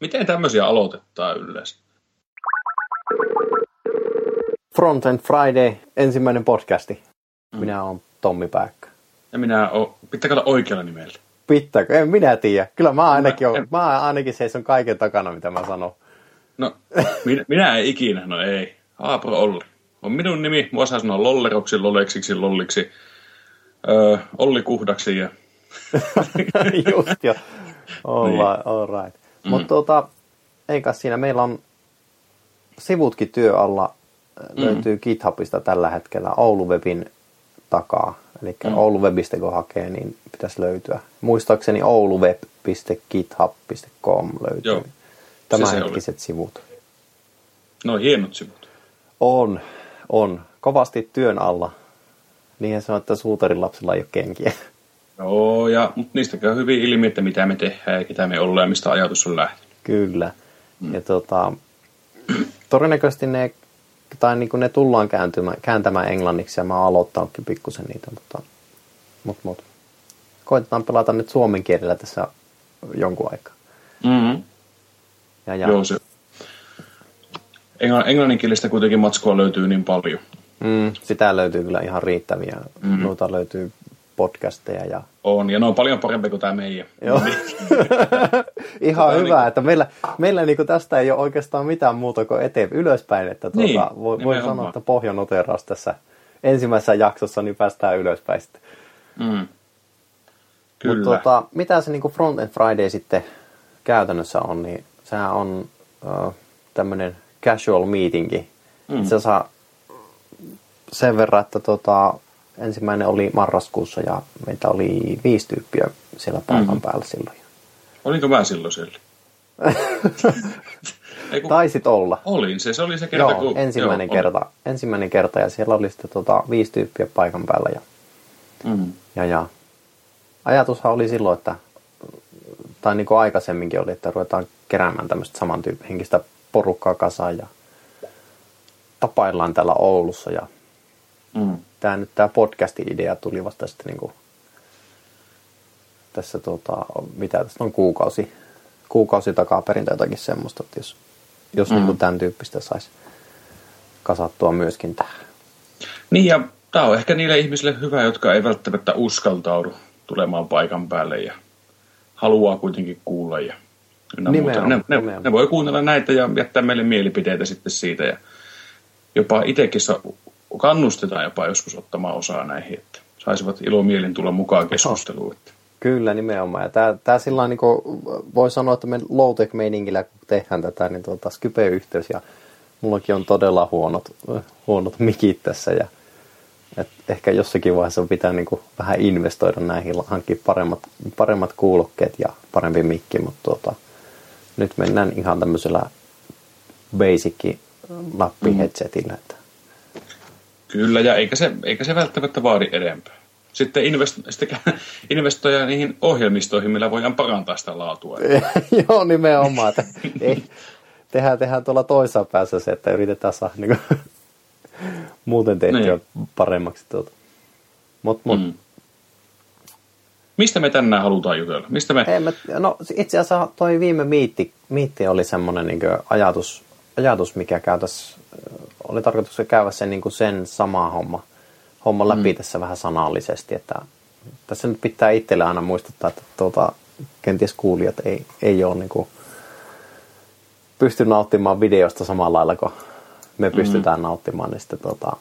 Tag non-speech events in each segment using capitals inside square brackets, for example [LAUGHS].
Miten tämmöisiä aloitetaan yleensä? Front and Friday, ensimmäinen podcasti. Minä olen Tommi Pääkkö. Ja minä oon, pitääkö olla oikealla nimellä? Pitääkö? En minä tiedä. Kyllä mä ainakin, mä, mä ainakin seison kaiken takana, mitä mä sanon. No, minä, minä en ikinä, no ei. Aapro Olli. On minun nimi, mua saa sanoa lolleroksi, lolleksiksi, lolliksi, öö, Olli Kuhdaksi ja... [LAUGHS] Just jo. [LAUGHS] All, niin. all right. Mm. Mutta tuota, eikä siinä meillä on sivutkin työ alla, mm. löytyy GitHubista tällä hetkellä Ouluwebin takaa. Eli mm. ouluwebistä kun hakee, niin pitäisi löytyä. Muistaakseni ouluweb.github.com löytyy Joo, tämänhetkiset sivut. No hienot sivut. On, on. Kovasti työn alla. Niinhän sanoo, että suutarin lapsilla ei ole kenkiä. Joo, ja, mutta niistä käy hyvin ilmi, että mitä me tehdään ja ketä me ollaan ja mistä ajatus on lähtenyt. Kyllä. Mm. Ja tota, todennäköisesti ne, tai niin kuin ne tullaan kääntymään, kääntämään englanniksi ja mä oon aloittanutkin pikkusen niitä, mutta, mutta, mutta koitetaan pelata nyt suomen kielellä tässä jonkun aikaa. Mm-hmm. Ja, ja. Joo, se. Englanninkielistä kuitenkin matskua löytyy niin paljon. Mm, sitä löytyy kyllä ihan riittäviä. Mm-hmm. Noita löytyy podcasteja. Ja... On, ja ne on paljon parempi kuin tämä meidän. Joo. [LAUGHS] Ihan tota, hyvä, niin... että meillä, meillä niin tästä ei ole oikeastaan mitään muuta kuin eteen ylöspäin. Että tuota, niin, voi, voi sanoa, että pohjanoteraus tässä ensimmäisessä jaksossa, niin päästään ylöspäin sitten. Mm. Kyllä. Mutta tuota, mitä se niin Front End Friday sitten käytännössä on, niin sehän on uh, tämmöinen casual meetingi. Mm. Se saa sen verran, että tota, ensimmäinen oli marraskuussa ja meitä oli viisi tyyppiä siellä paikan mm. päällä silloin. Olinko mä silloin siellä? [LAUGHS] Eiku... Taisit olla. Olin se, se oli se kerta, joo, kun... ensimmäinen, joo, kerta, oli. ensimmäinen kerta ja siellä oli sitten tota, viisi tyyppiä paikan päällä. Ja, mm. ja, ja ajatushan oli silloin, että tai niin kuin aikaisemminkin oli, että ruvetaan keräämään tämmöistä samantyyppistä porukkaa kasaan ja tapaillaan täällä Oulussa ja mm tämä nyt tämä podcasti-idea tuli vasta sitten niin kuin tässä tota, mitä tästä on kuukausi, kuukausi takaa perintä jotakin semmoista, että jos, jos mm. niin kuin tämän tyyppistä saisi kasattua myöskin tähän. Niin ja tämä on ehkä niille ihmisille hyvä, jotka ei välttämättä uskaltaudu tulemaan paikan päälle ja haluaa kuitenkin kuulla ja nimenomaan, ne, ne, ne, voi kuunnella näitä ja jättää meille mielipiteitä sitten siitä ja jopa itsekin kannustetaan jopa joskus ottamaan osaa näihin, että saisivat ilomielin tulla mukaan keskusteluun. Että. Kyllä, nimenomaan. Ja tämä, tämä sillä niin kuin voi sanoa, että me low-tech-meiningillä, kun tehdään tätä, niin tuota Skype-yhteys ja mullakin on todella huonot, huonot mikit tässä ja et ehkä jossakin vaiheessa pitää niin kuin vähän investoida näihin, hankkia paremmat, paremmat kuulokkeet ja parempi mikki, mutta tuota, nyt mennään ihan tämmöisellä basic nappi headsetillä, että Kyllä, ja eikä se, eikä se välttämättä vaadi edempää. Sitten, invest, sitten [LAUGHS] investoida niihin ohjelmistoihin, millä voidaan parantaa sitä laatua. [LAUGHS] Joo, nimenomaan. ei, tehdään, tehdään tuolla toisessa päässä se, että yritetään saada niin kuin, [LAUGHS] muuten tehtyä niin. paremmaksi. Tuota. Mut, mut. Mm. Mistä me tänään halutaan jutella? Mistä me... Ei, me no, itse asiassa toi viime miitti, miitti oli semmoinen niin ajatus, ajatus, mikä käytäisiin oli tarkoitus käydä sen, niin kuin sen sama homma, homma läpi mm. tässä vähän sanallisesti, että tässä nyt pitää itselle aina muistuttaa, että tuota, kenties kuulijat ei, ei ole niin kuin, pysty nauttimaan videosta samalla lailla kuin me mm. pystytään mm. nauttimaan, niin sitten tuota,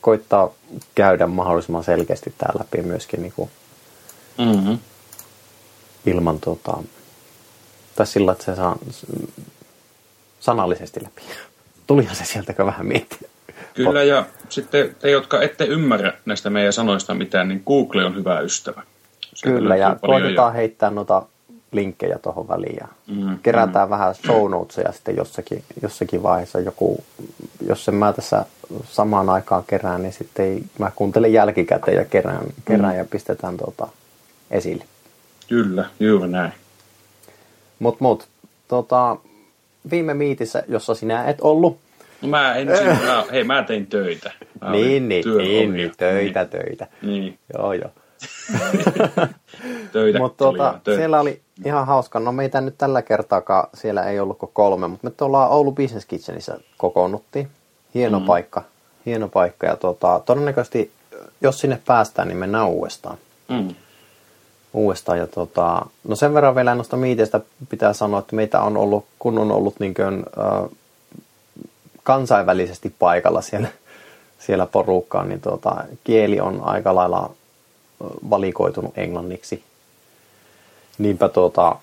koittaa käydä mahdollisimman selkeästi tämä läpi myöskin niin kuin, mm-hmm. ilman tuota, tai sillä, että se saa sanallisesti läpi tulihan se sieltä, kun vähän miettii. Kyllä, ja sitten te, jotka ette ymmärrä näistä meidän sanoista mitään, niin Google on hyvä ystävä. Sieltä Kyllä, ja koitetaan jo. heittää noita linkkejä tuohon väliin ja mm, kerätään mm. vähän show notesia sitten jossakin, jossakin vaiheessa joku, jos en mä tässä samaan aikaan kerään, niin sitten ei, mä kuuntelen jälkikäteen ja kerään, kerään mm. ja pistetään tuota esille. Kyllä, juuri näin. Mut, mut, tota, viime miitissä, jossa sinä et ollut. No mä en [LAUGHS] sinä, mä, hei mä tein töitä. Mä niin, niin, niin, niin, töitä, töitä. Niin. Joo, joo. [LAUGHS] töitä Mutta tuota, töitä. siellä oli ihan hauska. No meitä nyt tällä kertaakaan siellä ei ollut kuin kolme, mutta me tuolla Oulu Business Kitchenissä kokoonnuttiin. Hieno mm. paikka. Hieno paikka ja tuota, todennäköisesti jos sinne päästään, niin mennään uudestaan. Mm. Uudestaan. Ja tota, no sen verran vielä noista miiteistä pitää sanoa, että meitä on ollut, kun on ollut niin kuin, kansainvälisesti paikalla siellä, [LAUGHS] siellä porukkaan, niin tota, kieli on aika lailla valikoitunut englanniksi. Niinpä tota,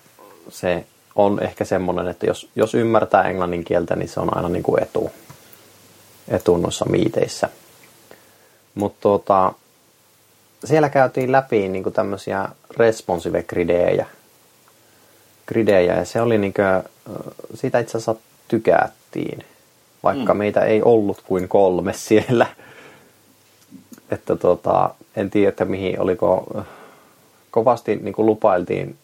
se on ehkä semmoinen, että jos, jos ymmärtää englannin kieltä, niin se on aina niin kuin etu, etu noissa miiteissä. Mutta tota, siellä käytiin läpi niin kuin tämmöisiä responsive gridejä. gridejä ja se oli niin kuin, siitä itse asiassa tykättiin, vaikka mm. meitä ei ollut kuin kolme siellä. Että tota, en tiedä, että mihin oliko, kovasti niin kuin lupailtiin,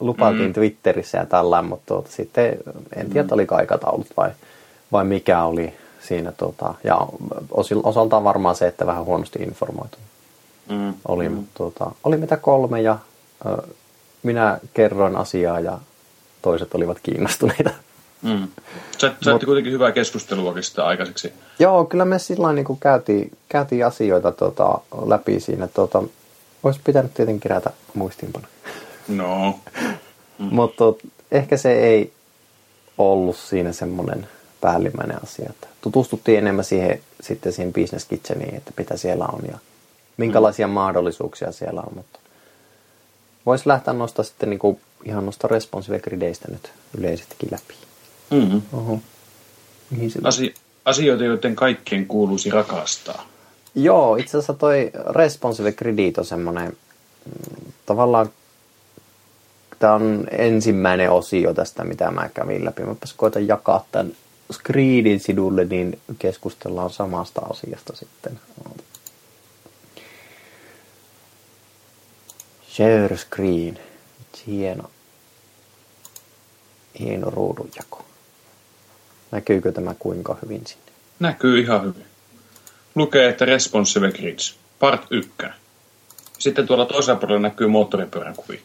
lupailtiin mm. Twitterissä ja tällä, mutta tuota, sitten en tiedä, mm. oliko aikataulut vai, vai mikä oli siinä. Tota, ja osaltaan varmaan se, että vähän huonosti informoitu Mm. oli, mm. mutta tuota, oli mitä kolme ja ö, minä kerroin asiaa ja toiset olivat kiinnostuneita. Mm. Saitte Mut, kuitenkin hyvää keskustelua sitä aikaiseksi. Joo, kyllä me sillä niin käytiin, käytiin asioita tota, läpi siinä. Tota, olisi pitänyt tietenkin kerätä muistiinpano. No. Mm. Mutta ehkä se ei ollut siinä semmoinen päällimmäinen asia. Tutustuttiin enemmän siihen, sitten siihen business kitcheniin, että mitä siellä on ja minkälaisia mm. mahdollisuuksia siellä on. Mutta voisi lähteä noista sitten niin kuin ihan noista responsive grideistä nyt yleisestikin läpi. Mm-hmm. Oho. Mihin Asi- asioita, joiden kaikkien kuuluisi rakastaa. Joo, itse asiassa toi responsive gridit on semmoinen mm, tavallaan tämä on ensimmäinen osio tästä, mitä mä kävin läpi. Mäpäs koitan jakaa tämän screenin sinulle, niin keskustellaan samasta asiasta sitten. Share screen. Hieno, hieno ruudunjako. Näkyykö tämä kuinka hyvin sinne? Näkyy ihan hyvin. Lukee, että Responsive Grids, part 1. Sitten tuolla toisella puolella näkyy moottoripyörän kuvia.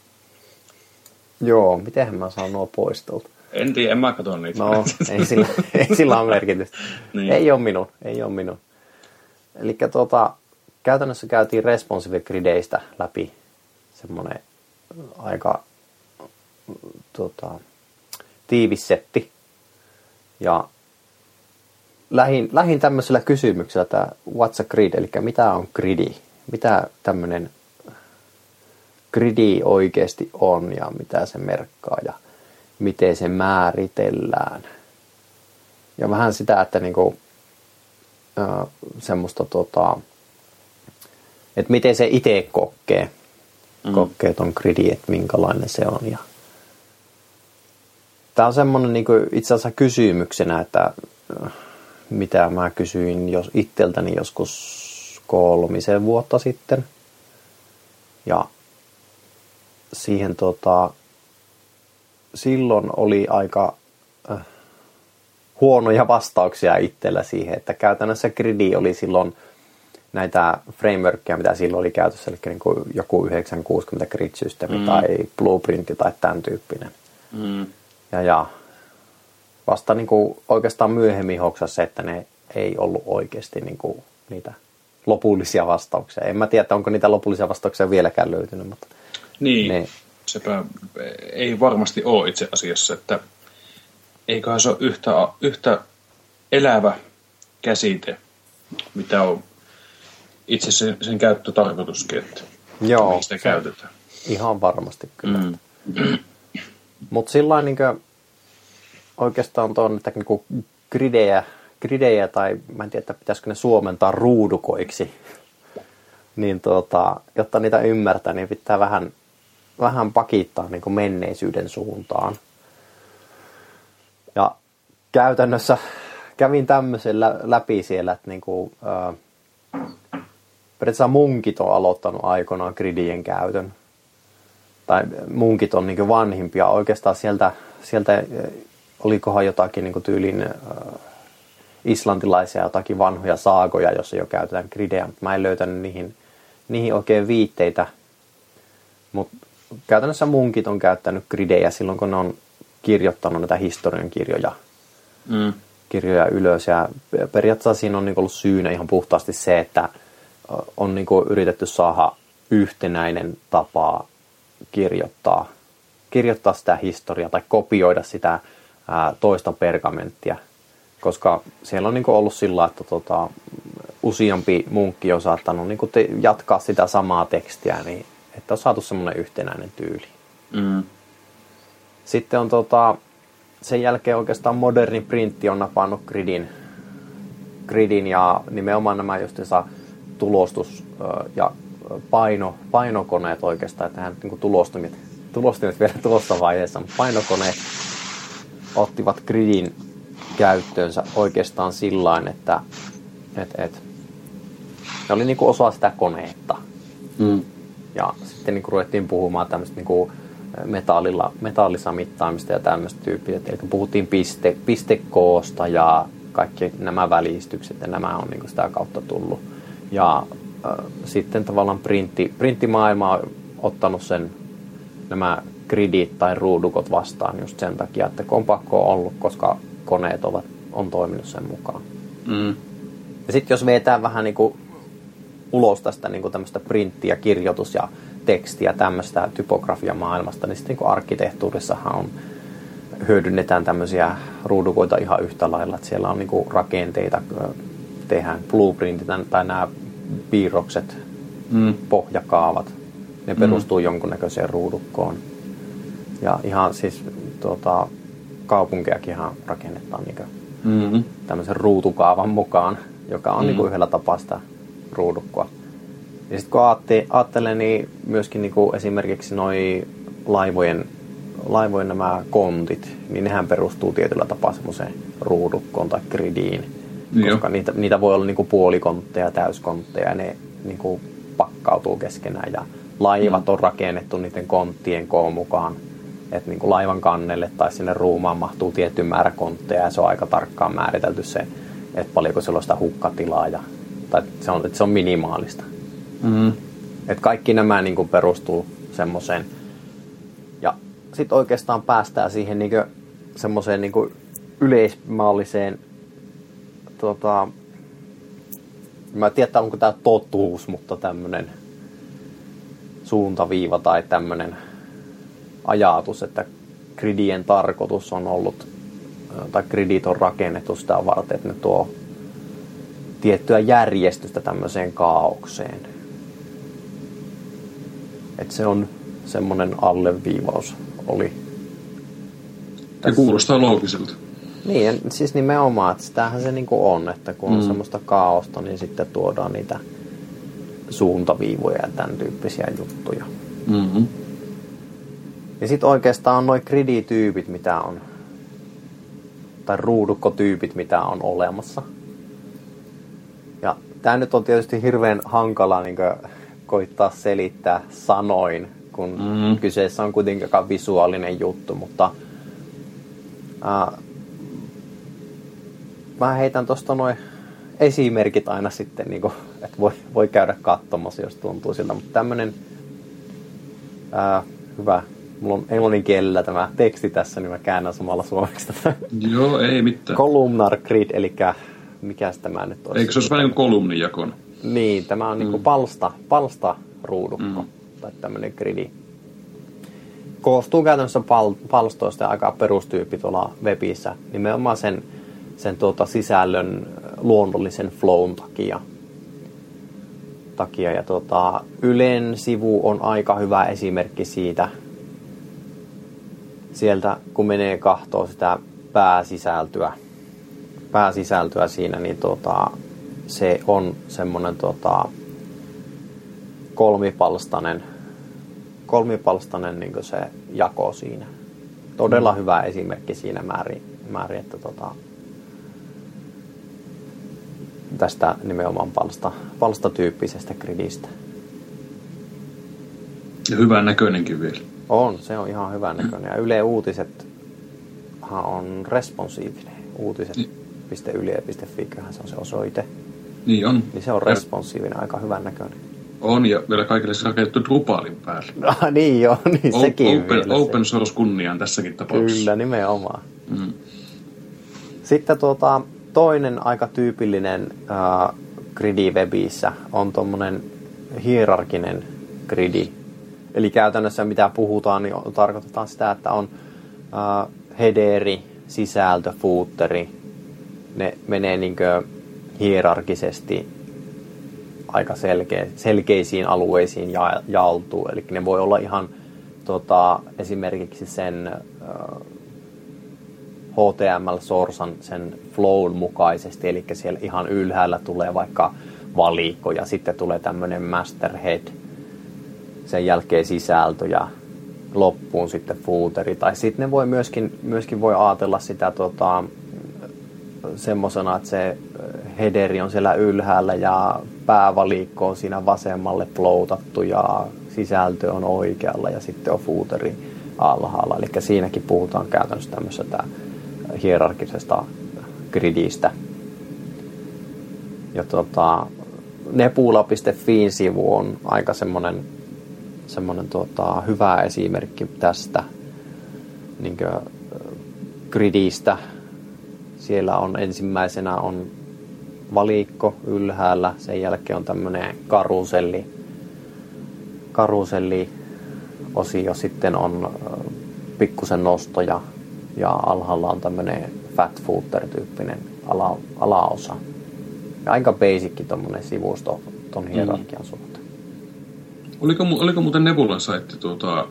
Joo, mitenhän mä saan nuo pois tuolta? En tiedä, en mä katso niitä. No, ei sillä, ei sillä ole merkitystä. [LAUGHS] niin. Ei ole minun, ei ole minun. Eli tuota, käytännössä käytiin responsive grideistä läpi semmoinen aika tuota, tiivis setti. Ja lähin, lähin tämmöisellä kysymyksellä, että what's a grid, eli mitä on gridi, mitä tämmöinen gridi oikeasti on ja mitä se merkkaa ja miten se määritellään. Ja vähän sitä, että niinku, äh, semmoista tota, että miten se itse kokee, mm. kokee ton gridi, että minkälainen se on. Ja Tämä on semmoinen niin itse asiassa kysymyksenä, että mitä mä kysyin jos itseltäni joskus kolmisen vuotta sitten. Ja siihen tota, silloin oli aika äh, huonoja vastauksia itsellä siihen, että käytännössä gridi oli silloin näitä frameworkia, mitä silloin oli käytössä, eli niin kuin joku 960 grid-systeemi mm. tai blueprintti tai tämän tyyppinen. Mm. Ja, ja vasta niin kuin oikeastaan myöhemmin hoksasi se, että ne ei ollut oikeasti niin kuin niitä lopullisia vastauksia. En mä tiedä, onko niitä lopullisia vastauksia vieläkään löytynyt, mutta... Niin, ne... sepä ei varmasti ole itse asiassa, että eiköhän se ole yhtä, yhtä elävä käsite, mitä on itse sen, sen käyttötarkoituskin, että Joo, sitä käytetään. Ihan varmasti kyllä. Mm. [CLEARS THROAT] Mutta sillä niin oikeastaan tuon, että niinku gridejä, gridejä, tai mä en tiedä, että pitäisikö ne suomentaa ruudukoiksi, [LAUGHS] niin tuota, jotta niitä ymmärtää, niin pitää vähän, vähän pakittaa niin kuin menneisyyden suuntaan. Ja käytännössä kävin tämmöisen läpi siellä, että niin kuin, äh, periaatteessa munkit on aloittanut aikoinaan gridien käytön. Tai munkit on niin vanhimpia. Oikeastaan sieltä, sieltä olikohan jotakin niin tyylin äh, islantilaisia jotakin vanhoja saagoja, jossa jo käytetään gridejä, mutta mä en löytänyt niihin, niihin oikein viitteitä. Mutta käytännössä munkit on käyttänyt gridejä silloin, kun ne on kirjoittanut näitä historian kirjoja, Mm. kirjoja ylös. Ja periaatteessa siinä on niin ollut syynä ihan puhtaasti se, että on niin yritetty saada yhtenäinen tapa kirjoittaa, kirjoittaa sitä historiaa tai kopioida sitä ää, toista pergamenttia. Koska siellä on niin ollut sillä, että tota, useampi munkki on saattanut niin te- jatkaa sitä samaa tekstiä, niin että on saatu semmoinen yhtenäinen tyyli. Mm. Sitten on tota, sen jälkeen oikeastaan moderni printti on napannut gridin, gridin ja nimenomaan nämä justiinsa tulostus- ja paino, painokoneet oikeastaan, että tähän niin tulostimet, tulostimet vielä [LAUGHS] tuossa vaiheessa, mutta painokoneet ottivat gridin käyttöönsä oikeastaan sillä että et, et, ne oli niin kuin osa sitä koneetta. Mm. Ja sitten niin kuin ruvettiin puhumaan tämmöistä niin kuin metallilla, metallissa mittaamista ja tämmöistä tyyppiä. Eli puhuttiin piste, pistekoosta ja kaikki nämä välistykset ja nämä on niin kuin sitä kautta tullut. Ja äh, sitten tavallaan printti, printtimaailma on ottanut sen nämä gridit tai ruudukot vastaan just sen takia, että on ollut, koska koneet ovat, on toiminut sen mukaan. Mm. Ja sitten jos vetää vähän niin kuin ulos tästä niin kuin tämmöistä printtiä, kirjoitus ja tekstiä tämmöistä typografiamaailmasta, niin sitten niin arkkitehtuurissahan on, hyödynnetään tämmöisiä ruudukoita ihan yhtä lailla, että siellä on niin kuin rakenteita, tehdään blueprintit tai nämä piirrokset, Mm. pohjakaavat, ne perustuu mm. jonkunnäköiseen ruudukkoon. Ja ihan siis tuota, kaupunkejakin ihan rakennetaan niin Mm. tämmöisen ruutukaavan mukaan, joka on mm. niin kuin yhdellä tapaa sitä ruudukkoa. Ja sitten kun ajattelee, niin myöskin niin kuin esimerkiksi noi laivojen, laivojen nämä kontit, niin nehän perustuu tietyllä tapaa semmoiseen ruudukkoon tai gridiin. Joo. Koska niitä, niitä voi olla niin kuin puolikontteja ja täyskontteja ja ne niin kuin pakkautuu keskenään. Ja laivat on rakennettu niiden konttien koon mukaan. Että niin kuin laivan kannelle tai sinne ruumaan mahtuu tietty määrä kontteja ja se on aika tarkkaan määritelty se, että paljonko siellä on sitä hukkatilaa. Ja, tai se on, että se on minimaalista. Mm. Et kaikki nämä niin kuin perustuu semmoiseen. Ja sitten oikeastaan päästään siihen niin semmoiseen niin yleismaalliseen, tota, mä en tiedä, onko tämä totuus, mutta tämmöinen suuntaviiva tai tämmöinen ajatus, että gridien tarkoitus on ollut, tai gridit on rakennettu sitä varten, että ne tuo tiettyä järjestystä tämmöiseen kaaukseen. Että se on semmoinen alleviivaus oli. Ja kuulostaa loogiselta. Niin, ja siis nimenomaan, että sitähän se niinku on, että kun on mm. semmoista kaaosta, niin sitten tuodaan niitä suuntaviivoja ja tämän tyyppisiä juttuja. Mm-hmm. Ja sitten oikeastaan on noin gridityypit, mitä on, tai ruudukkotyypit, mitä on olemassa. Ja tämä nyt on tietysti hirveän hankala niin koittaa selittää sanoin, kun mm. kyseessä on kuitenkin visuaalinen juttu, mutta ää, mä heitän tuosta noin esimerkit aina sitten, niin kuin, että voi, voi käydä katsomassa, jos tuntuu siltä, mutta tämmöinen hyvä, mulla on englannin kielellä tämä teksti tässä, niin mä käännän samalla suomeksi tätä. Joo, ei mitään. Columnar grid, eli mikä tämä nyt olisi? Eikö se olisi vähän niin kolumnijakon? Niin, tämä on mm. niin kuin palsta, palsta ruudukko, mm. tai tämmöinen gridi. Koostuu käytännössä pal- palstoista ja aika perustyyppi tuolla webissä, nimenomaan sen, sen tuota sisällön luonnollisen flown takia. takia. Ja tuota, Ylen sivu on aika hyvä esimerkki siitä. Sieltä kun menee kahtoon sitä pääsisältöä, pääsisältöä siinä, niin tuota, se on semmoinen tuota, kolmipalstainen, kolmipalstainen niin se jako siinä. Todella mm. hyvä esimerkki siinä määrin, määrin että tuota, tästä nimenomaan palsta, palstatyyppisestä gridistä. Ja hyvän näköinenkin vielä. On, se on ihan hyvän näköinen. Ja Yle Uutiset on responsiivinen. Uutiset.yle.fi, se on se osoite. Niin on. Niin se on responsiivinen, aika hyvän näköinen. On, ja vielä kaikille se rakennettu Drupalin päälle. [LAUGHS] Ah, niin joo, niin O- sekin open, vielä open source kunniaan tässäkin tapauksessa. Kyllä, nimenomaan. Mm. Sitten tuota, toinen aika tyypillinen äh, gridi webissä on tuommoinen hierarkinen gridi. Eli käytännössä mitä puhutaan, niin tarkoitetaan sitä, että on äh, headeri, sisältö, footeri. Ne menee niin hierarkisesti aika selkeä, selkeisiin alueisiin ja, jaeltuu. Eli ne voi olla ihan tota, esimerkiksi sen äh, HTML-sorsan sen flown mukaisesti, eli siellä ihan ylhäällä tulee vaikka valikko ja sitten tulee tämmöinen masterhead, sen jälkeen sisältö ja loppuun sitten footeri. Tai sitten ne voi myöskin, myöskin voi ajatella sitä tota, semmoisena, että se headeri on siellä ylhäällä ja päävalikko on siinä vasemmalle floutattu ja sisältö on oikealla ja sitten on footeri alhaalla. Eli siinäkin puhutaan käytännössä tämmöisestä hierarkisesta gridistä. Ja tota, nepula.fiin sivu on aika semmoinen, semmoinen tota, hyvä esimerkki tästä niin kuin, gridistä. Siellä on ensimmäisenä on valikko ylhäällä, sen jälkeen on tämmöinen karuselli, karuselli osio, sitten on pikkusen nostoja ja alhaalla on tämmöinen fat footer-tyyppinen ala, alaosa. Ja aika basicki tuommoinen sivusto ton hierarkian mm. suhteen. Oliko, oliko muuten Nebulan saitti tuota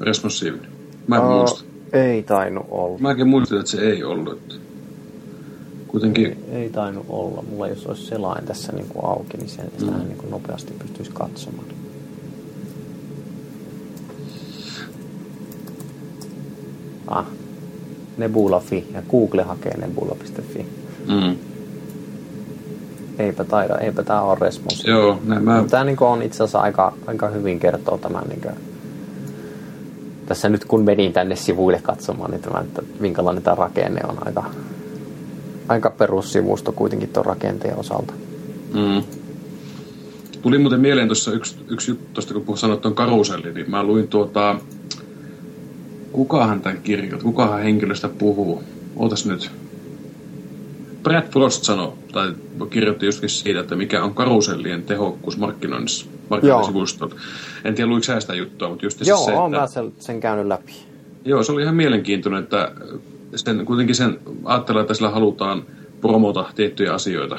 responsiivinen? Mä en uh, muista. Ei tainnut olla. Mäkin muistin, että se ei ollut. Kuitenkin... Ei, ei tainnut olla. Mulla jos olisi selain tässä niin kuin auki, niin sen mm. niin kuin nopeasti pystyisi katsomaan. Ah, Nebula.fi ja Google hakee nebula.fi. Mm. Eipä taida, eipä tämä ole responsi. Joo, näin mä... Tämä niin on itse asiassa aika, aika hyvin kertoo tämän niin kuin, tässä nyt kun menin tänne sivuille katsomaan, niin tämä, että minkälainen tämä rakenne on aika, aika perussivusto kuitenkin tuon rakenteen osalta. Mm. Tuli muuten mieleen tuossa yksi, yksi juttu tuosta, kun sanoit tuon karuselli, niin mä luin tuota, kukahan tämän kirjoitti, kukahan henkilöstä puhuu. Ootas nyt. Brad Frost sanoi, tai kirjoitti justkin siitä, että mikä on karusellien tehokkuus markkinoinnissa, markkinointisivustolla. En tiedä, luiko sitä juttua, mutta just Joo, se, on että, mä sen, sen käynyt läpi. Joo, se oli ihan mielenkiintoinen, että sen, kuitenkin sen ajattelee, että sillä halutaan promota tiettyjä asioita.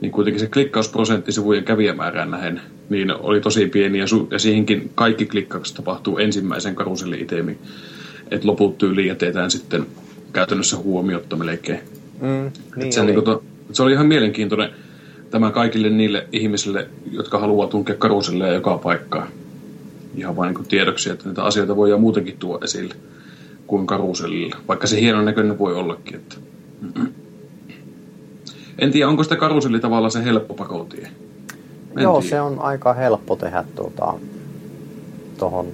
Niin kuitenkin se klikkausprosentti sivujen kävijämäärään nähen, niin oli tosi pieni ja, su- ja siihenkin kaikki klikkaukset tapahtuu ensimmäisen karuselli-itemin että loput tyyliin jätetään sitten käytännössä huomiotta melkein. Mm, niin se, oli. niin to, se oli ihan mielenkiintoinen tämä kaikille niille ihmisille, jotka haluaa tunkea karuselleja joka paikkaan. Ihan vain niin tiedoksi, että näitä asioita voidaan muutenkin tuoda esille kuin karusellilla. Vaikka se hienon näköinen voi ollakin. Että... En tiedä, onko sitä karuselli tavallaan se helppo pakotie. En Joo, tiedä. se on aika helppo tehdä tuota, tohon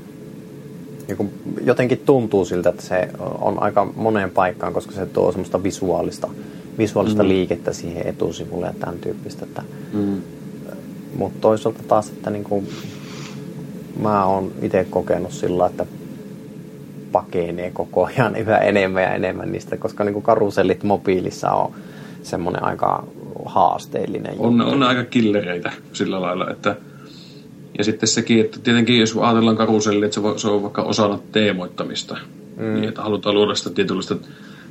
niin kuin jotenkin tuntuu siltä, että se on aika moneen paikkaan, koska se tuo semmoista visuaalista, visuaalista mm. liikettä siihen etusivulle ja tämän tyyppistä. Että, Mm. Mutta toisaalta taas, että niin kuin, mä oon itse kokenut sillä, että pakenee koko ajan [LAUGHS] yhä enemmän ja enemmän niistä, koska niin kuin karusellit mobiilissa on semmoinen aika haasteellinen On, juttu. on aika killereitä sillä lailla, että ja sitten sekin, että tietenkin jos ajatellaan karuselli, että se, voi, se on vaikka osana teemoittamista, mm. niin että halutaan luoda sitä tietynlaista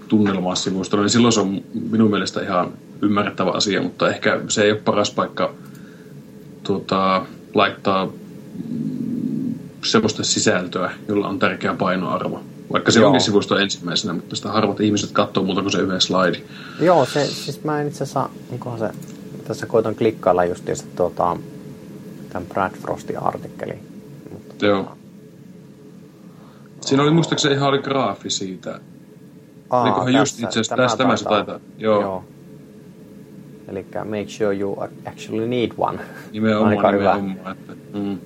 tunnelmaa sivustolla, niin silloin se on minun mielestä ihan ymmärrettävä asia, mutta ehkä se ei ole paras paikka tuota, laittaa mm, semmoista sisältöä, jolla on tärkeä painoarvo. Vaikka se Joo. onkin sivusto ensimmäisenä, mutta sitä harvat ihmiset katsoo muuta kuin se yhden slaidi. Joo, se, siis mä en itse asiassa, onkohan se, tässä koitan klikkailla justiinsa tuota, tämän Brad Frostin artikkelin. Mutta, Joo. Siinä oli muistaakseni ihan oli graafi siitä. Aa, Olikohan just itse asiassa tässä tämä se taitaa. Joo. Joo. Eli make sure you actually need one. Nimenomaan, Aika hyvä. nimenomaan. Että, mm.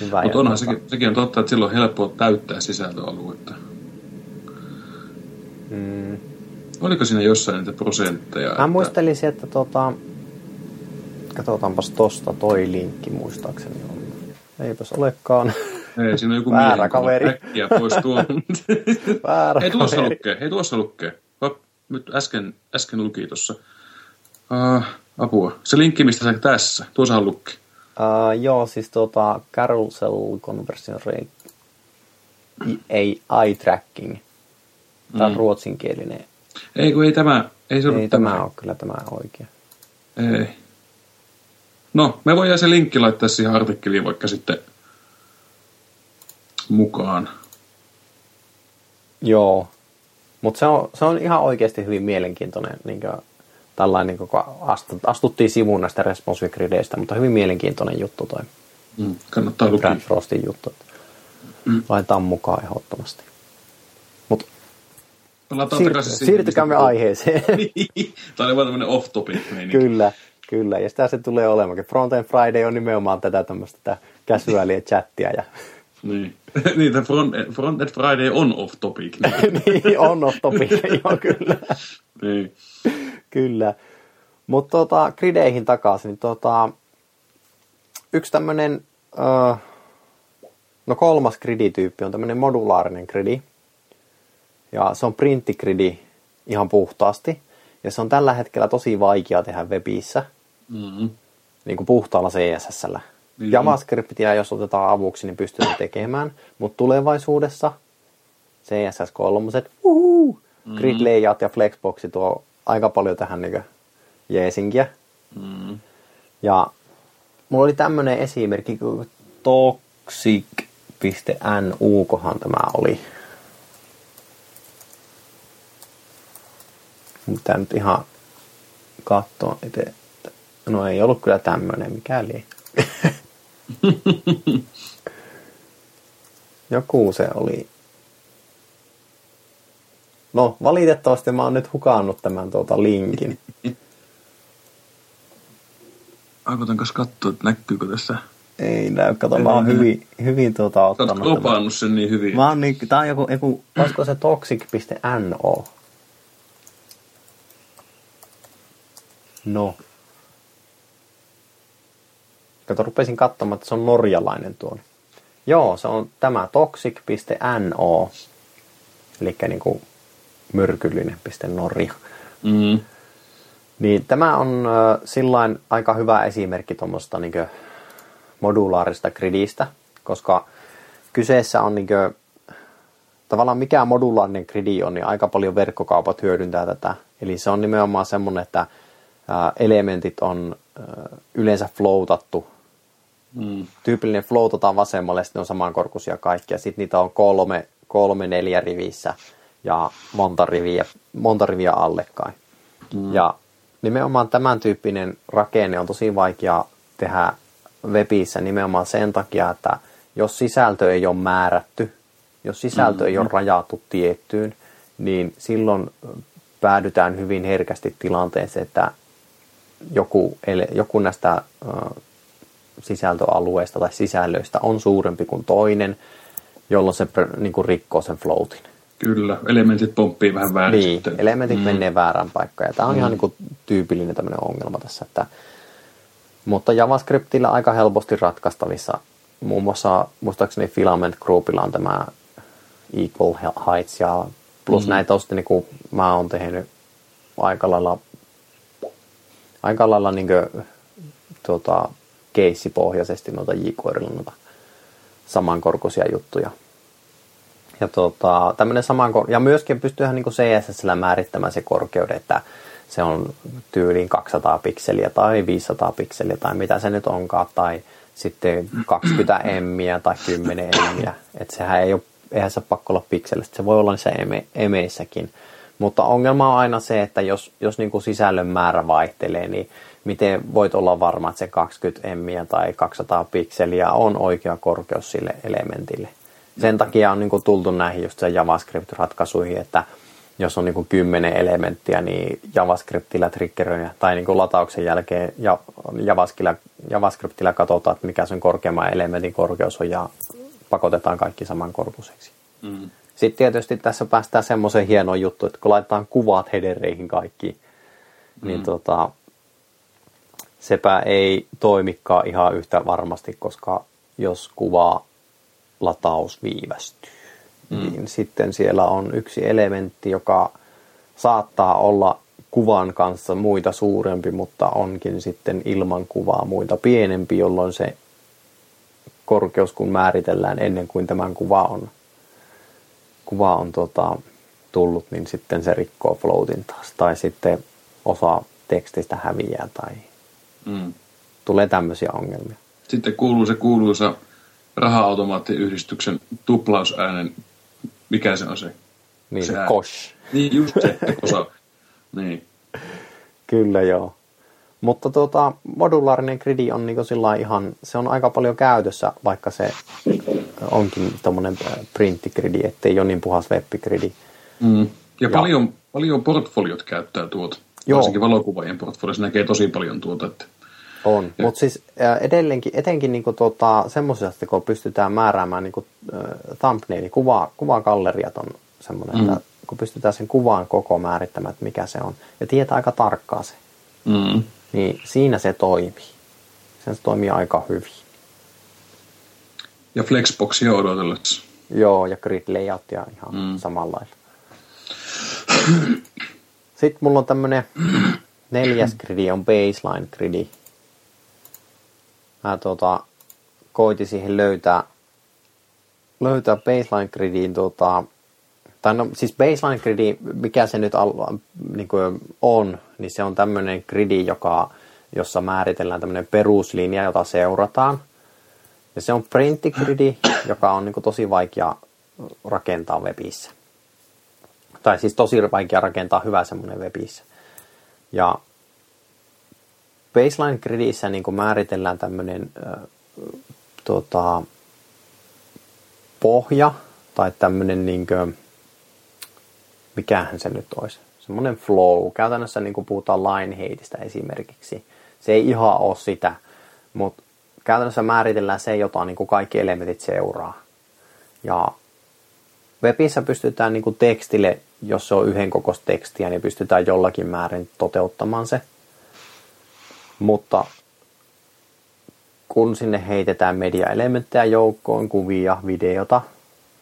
hyvä Mutta onhan sekin, sekin on totta, että silloin on helppo täyttää sisältöaluetta. Mm. Oliko siinä jossain niitä prosentteja? Mä että- muistelisin, että tota, katsotaanpas tosta toi linkki muistaakseni on eipäs olekaan. Ei, siinä on joku Väärä kaveri. Äkkiä pois tuo. [LAUGHS] Väärä Hei, tuossa kaveri. lukee. Hei, tuossa lukee. Hop, nyt äsken, äsken luki tuossa. Uh, apua. Se linkki, mistä sä tässä. Tuossahan lukee. Uh, joo, siis tuota Carousel Conversion Rate, ei eye tracking. Tämä on Mm. ruotsinkielinen. Ei, kun ei tämä, ei se ollut Ei tämä ole kyllä tämä oikea. Ei. No, me voidaan se linkki laittaa siihen artikkeliin vaikka sitten mukaan. Joo, mutta se on, se on ihan oikeasti hyvin mielenkiintoinen, niin kuin, tällainen, niin kun astu- astuttiin sivuun näistä responsive grideistä, mutta hyvin mielenkiintoinen juttu toi Mm, kannattaa lukea. Brad Frostin juttu. Mm. Laitetaan mukaan ehdottomasti. Mutta Palataan siir- takaisin siihen, siirtykäämme aiheeseen. [LAUGHS] puhuttiin. Tämä oli vaan tämmöinen off-topic kyllä, kyllä. Ja sitä se tulee olemaankin. Frontend Friday on nimenomaan tätä tämmöistä tätä casualia chattia. Ja, Niin. [LAUGHS] niin, front, Frontend Friday on off-topic. Niin. [LAUGHS] niin, on off topic, [LAUGHS] joo kyllä. niin. Kyllä. Mutta tota, grideihin takaisin. Niin tota, yksi tämmöinen, öö, no kolmas gridityyppi on tämmöinen modulaarinen gridi. Ja se on printtigridi ihan puhtaasti. Ja se on tällä hetkellä tosi vaikea tehdä webissä, Mm-hmm. niin kuin puhtaalla CSSllä. Niin. JavaScriptia, jos otetaan avuksi, niin pystytään tekemään. Mutta tulevaisuudessa CSS 3, uhu, grid layout ja flexboxi tuo aika paljon tähän niin jeesinkiä. Mm-hmm. Ja mulla oli tämmönen esimerkki, kun toxic.nu, kohan tämä oli. Mitä nyt ihan katsoa itse. No ei ollut kyllä tämmönen, mikäli. [LAUGHS] Joku se oli. No, valitettavasti mä oon nyt hukannut tämän tuota linkin. [LAUGHS] Aivotan kanssa katsoa, että näkyykö tässä. Ei näy, kato, mä oon hyvin, hyvin tuota Sä ottanut. oot tämän. lopannut sen niin hyvin. Mä oon niin, tää on joku, joku olisiko se toxic.no? No. Kato, rupesin katsomaan, että se on norjalainen tuon. Joo, se on tämä toxic.no. Eli niinku myrkyllinen.norja. Mm-hmm. Niin tämä on äh, sillain aika hyvä esimerkki tuommoista niin modulaarista gridistä, koska kyseessä on niin kuin, tavallaan mikä modulaarinen gridi on, niin aika paljon verkkokaupat hyödyntää tätä. Eli se on nimenomaan semmoinen, että äh, elementit on äh, yleensä floatattu. Mm. Tyypillinen floatataan vasemmalle, ja sitten on samankorkuisia kaikkia. Sitten niitä on kolme, kolme neljä rivissä ja monta riviä, monta riviä allekkain. Mm. Ja nimenomaan tämän tyyppinen rakenne on tosi vaikea tehdä webissä nimenomaan sen takia, että jos sisältö ei ole määrätty, jos sisältö mm-hmm. ei ole rajattu tiettyyn, niin silloin päädytään hyvin herkästi tilanteeseen, että joku, joku näistä sisältöalueista tai sisällöistä on suurempi kuin toinen, jolloin se niin kuin rikkoo sen floatin. Kyllä, elementit pomppii vähän väärin Niin, sitten. elementit mm. menee väärään paikkaan. Ja tämä on mm. ihan niin kuin tyypillinen tämmöinen ongelma tässä. Että, mutta JavaScriptillä aika helposti ratkaistavissa. Muun muassa muistaakseni Filament Groupilla on tämä Equal Heights ja plus mm. näitä on sitten niin kuin mä oon tehnyt aika lailla, aika lailla niin kuin, tuota, keissipohjaisesti noita jQuerylla noita samankorkuisia juttuja. Ja, tota, saman, ja myöskin pystyyhän niin CSS määrittämään se korkeuden, että se on tyyliin 200 pikseliä tai 500 pikseliä tai mitä se nyt onkaan, tai sitten 20 emmiä tai 10 emmiä. Että sehän ei ole, eihän se pakko olla pikselistä, se voi olla niissä eme, emeissäkin. Mutta ongelma on aina se, että jos, jos niin kuin sisällön määrä vaihtelee, niin miten voit olla varma, että se 20 emmiä tai 200 pikseliä on oikea korkeus sille elementille. Sen takia on niin kuin tultu näihin just sen JavaScript-ratkaisuihin, että jos on niin kuin 10 elementtiä, niin JavaScriptillä triggeröinä tai niin kuin latauksen jälkeen ja JavaScriptillä, JavaScriptillä katsotaan, että mikä sen korkeamman elementin korkeus on ja pakotetaan kaikki samankorkuiseksi. Mm. Sitten tietysti tässä päästään semmoiseen hienoon juttuun, että kun laitetaan kuvat headereihin kaikki, mm. niin tota, sepä ei toimikaan ihan yhtä varmasti, koska jos kuva lataus viivästyy. Mm. Niin sitten siellä on yksi elementti, joka saattaa olla kuvan kanssa muita suurempi, mutta onkin sitten ilman kuvaa muita pienempi, jolloin se korkeus kun määritellään ennen kuin tämän kuva on, kuva on tota, tullut, niin sitten se rikkoo floatin taas. Tai sitten osa tekstistä häviää tai mm. tulee tämmöisiä ongelmia. Sitten kuuluu se kuuluisa raha-automaattiyhdistyksen tuplausäänen, mikä se on se? Niin, se, kosh. Niin, just se, osa. [LAUGHS] niin. Kyllä joo. Mutta tuota, modulaarinen gridi on niin sillä ihan, se on aika paljon käytössä, vaikka se onkin tuommoinen printtigridi, ettei ole niin puhas webbigridi. Mm. Ja, ja paljon, paljon portfoliot käyttää tuota. Joo. Varsinkin valokuvaajien portfoliossa näkee tosi paljon tuota. Että... On, mutta siis edelleenkin, etenkin niinku tuota, semmoisesta, kun pystytään määräämään niinku, thumbnaili, kuva, kuvagalleriat on semmoinen, mm. että kun pystytään sen kuvan koko määrittämään, että mikä se on, ja tietää aika tarkkaan se, mm. niin siinä se toimii. Se toimii aika hyvin. Ja Flexboxia odotellessa. Joo, ja grid layoutia ihan mm. samalla lailla. Sitten mulla on tämmönen neljäs gridi on baseline gridi. Mä tota, koitin siihen löytää, löytää baseline gridiin tota, tai no siis baseline gridi, mikä se nyt al, niin kuin on, niin se on tämmöinen gridi, joka, jossa määritellään tämmöinen peruslinja, jota seurataan. Ja se on printtigridi, joka on niin kuin tosi vaikea rakentaa webissä. Tai siis tosi vaikea rakentaa hyvä semmoinen webissä. Ja baseline gridissä niin kuin määritellään tämmöinen äh, tota, pohja tai tämmöinen niin kuin, mikähän se nyt olisi, semmoinen flow. Käytännössä niin kuin puhutaan line heitistä esimerkiksi. Se ei ihan ole sitä, mutta käytännössä määritellään se, jota niin kuin kaikki elementit seuraa. Ja webissä pystytään niin kuin tekstille, jos se on yhden kokoista tekstiä, niin pystytään jollakin määrin toteuttamaan se. Mutta kun sinne heitetään media-elementtejä joukkoon, kuvia, videota,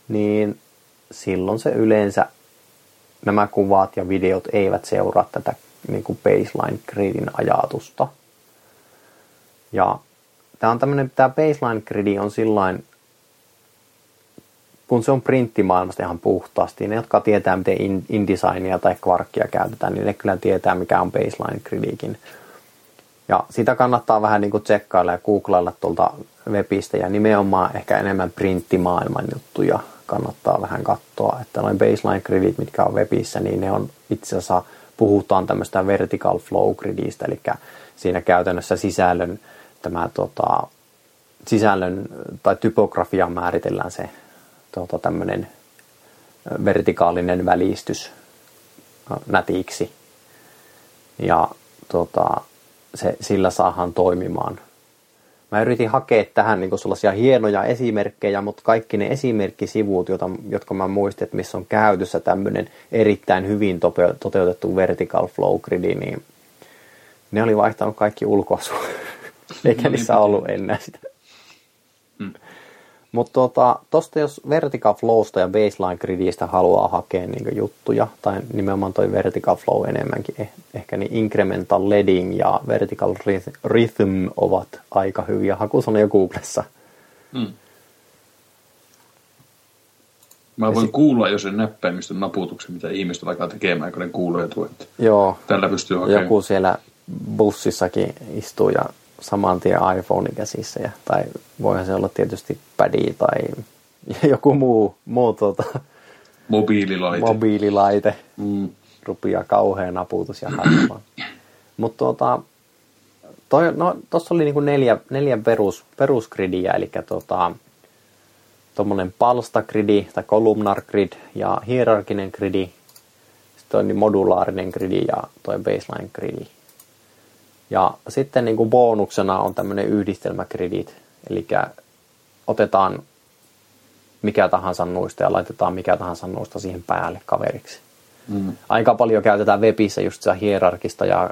niin silloin se yleensä nämä kuvat ja videot eivät seuraa tätä niin kuin baseline gridin ajatusta. Ja tämä on tämmöinen, tämä baseline gridi on sillain, kun se on printtimaailmasta ihan puhtaasti, ne jotka tietää miten InDesignia tai Quarkia käytetään, niin ne kyllä tietää mikä on baseline gridikin. Ja sitä kannattaa vähän niin kuin tsekkailla ja googlailla tuolta webistä. Ja nimenomaan ehkä enemmän printtimaailman juttuja kannattaa vähän katsoa, että noin baseline gridit, mitkä on webissä, niin ne on itse asiassa, puhutaan tämmöistä vertical flow gridistä, eli siinä käytännössä sisällön, tämä tota, sisällön tai typografia määritellään se tota, tämmöinen vertikaalinen välistys nätiksi. Ja tota, se, sillä saahan toimimaan mä yritin hakea tähän niin sellaisia hienoja esimerkkejä, mutta kaikki ne esimerkkisivut, joita, jotka mä muistin, että missä on käytössä tämmöinen erittäin hyvin toteutettu vertical flow gridi, niin ne oli vaihtanut kaikki ulkoasu. [LAUGHS] Eikä niissä ollut enää sitä. Mutta tuosta, tosta jos Vertical Flowsta ja Baseline Gridistä haluaa hakea niin juttuja, tai nimenomaan toi Vertical Flow enemmänkin, eh, ehkä niin Incremental Leading ja Vertical Rhythm ovat aika hyviä hakusanoja Googlessa. Hmm. Mä voin si- kuulla jo sen näppäimistön naputuksen, mitä ihmiset alkaa tekemään, kun ne kuulee tuo. Joo. Tällä pystyy hakemaan. Joku siellä bussissakin istuu ja saman tien iPhone käsissä. Ja, tai voihan se olla tietysti padi tai [LAUGHS] joku muu, muu tuota, mobiililaite. mobiililaite. Mm. Rupia kauhean naputus ja harmaa. [CLEARS THROAT] Mutta tuota, toi, no, tuossa oli niinku neljä, neljä perus, perusgridiä, eli tuota, tuommoinen palstagridi tai columnar grid ja hierarkinen gridi, sitten on niin modulaarinen gridi ja toi baseline gridi. Ja sitten niin kuin bonuksena on tämmöinen yhdistelmäkredit, eli otetaan mikä tahansa nuista ja laitetaan mikä tahansa nuista siihen päälle kaveriksi. Mm. Aika paljon käytetään webissä just sitä hierarkista ja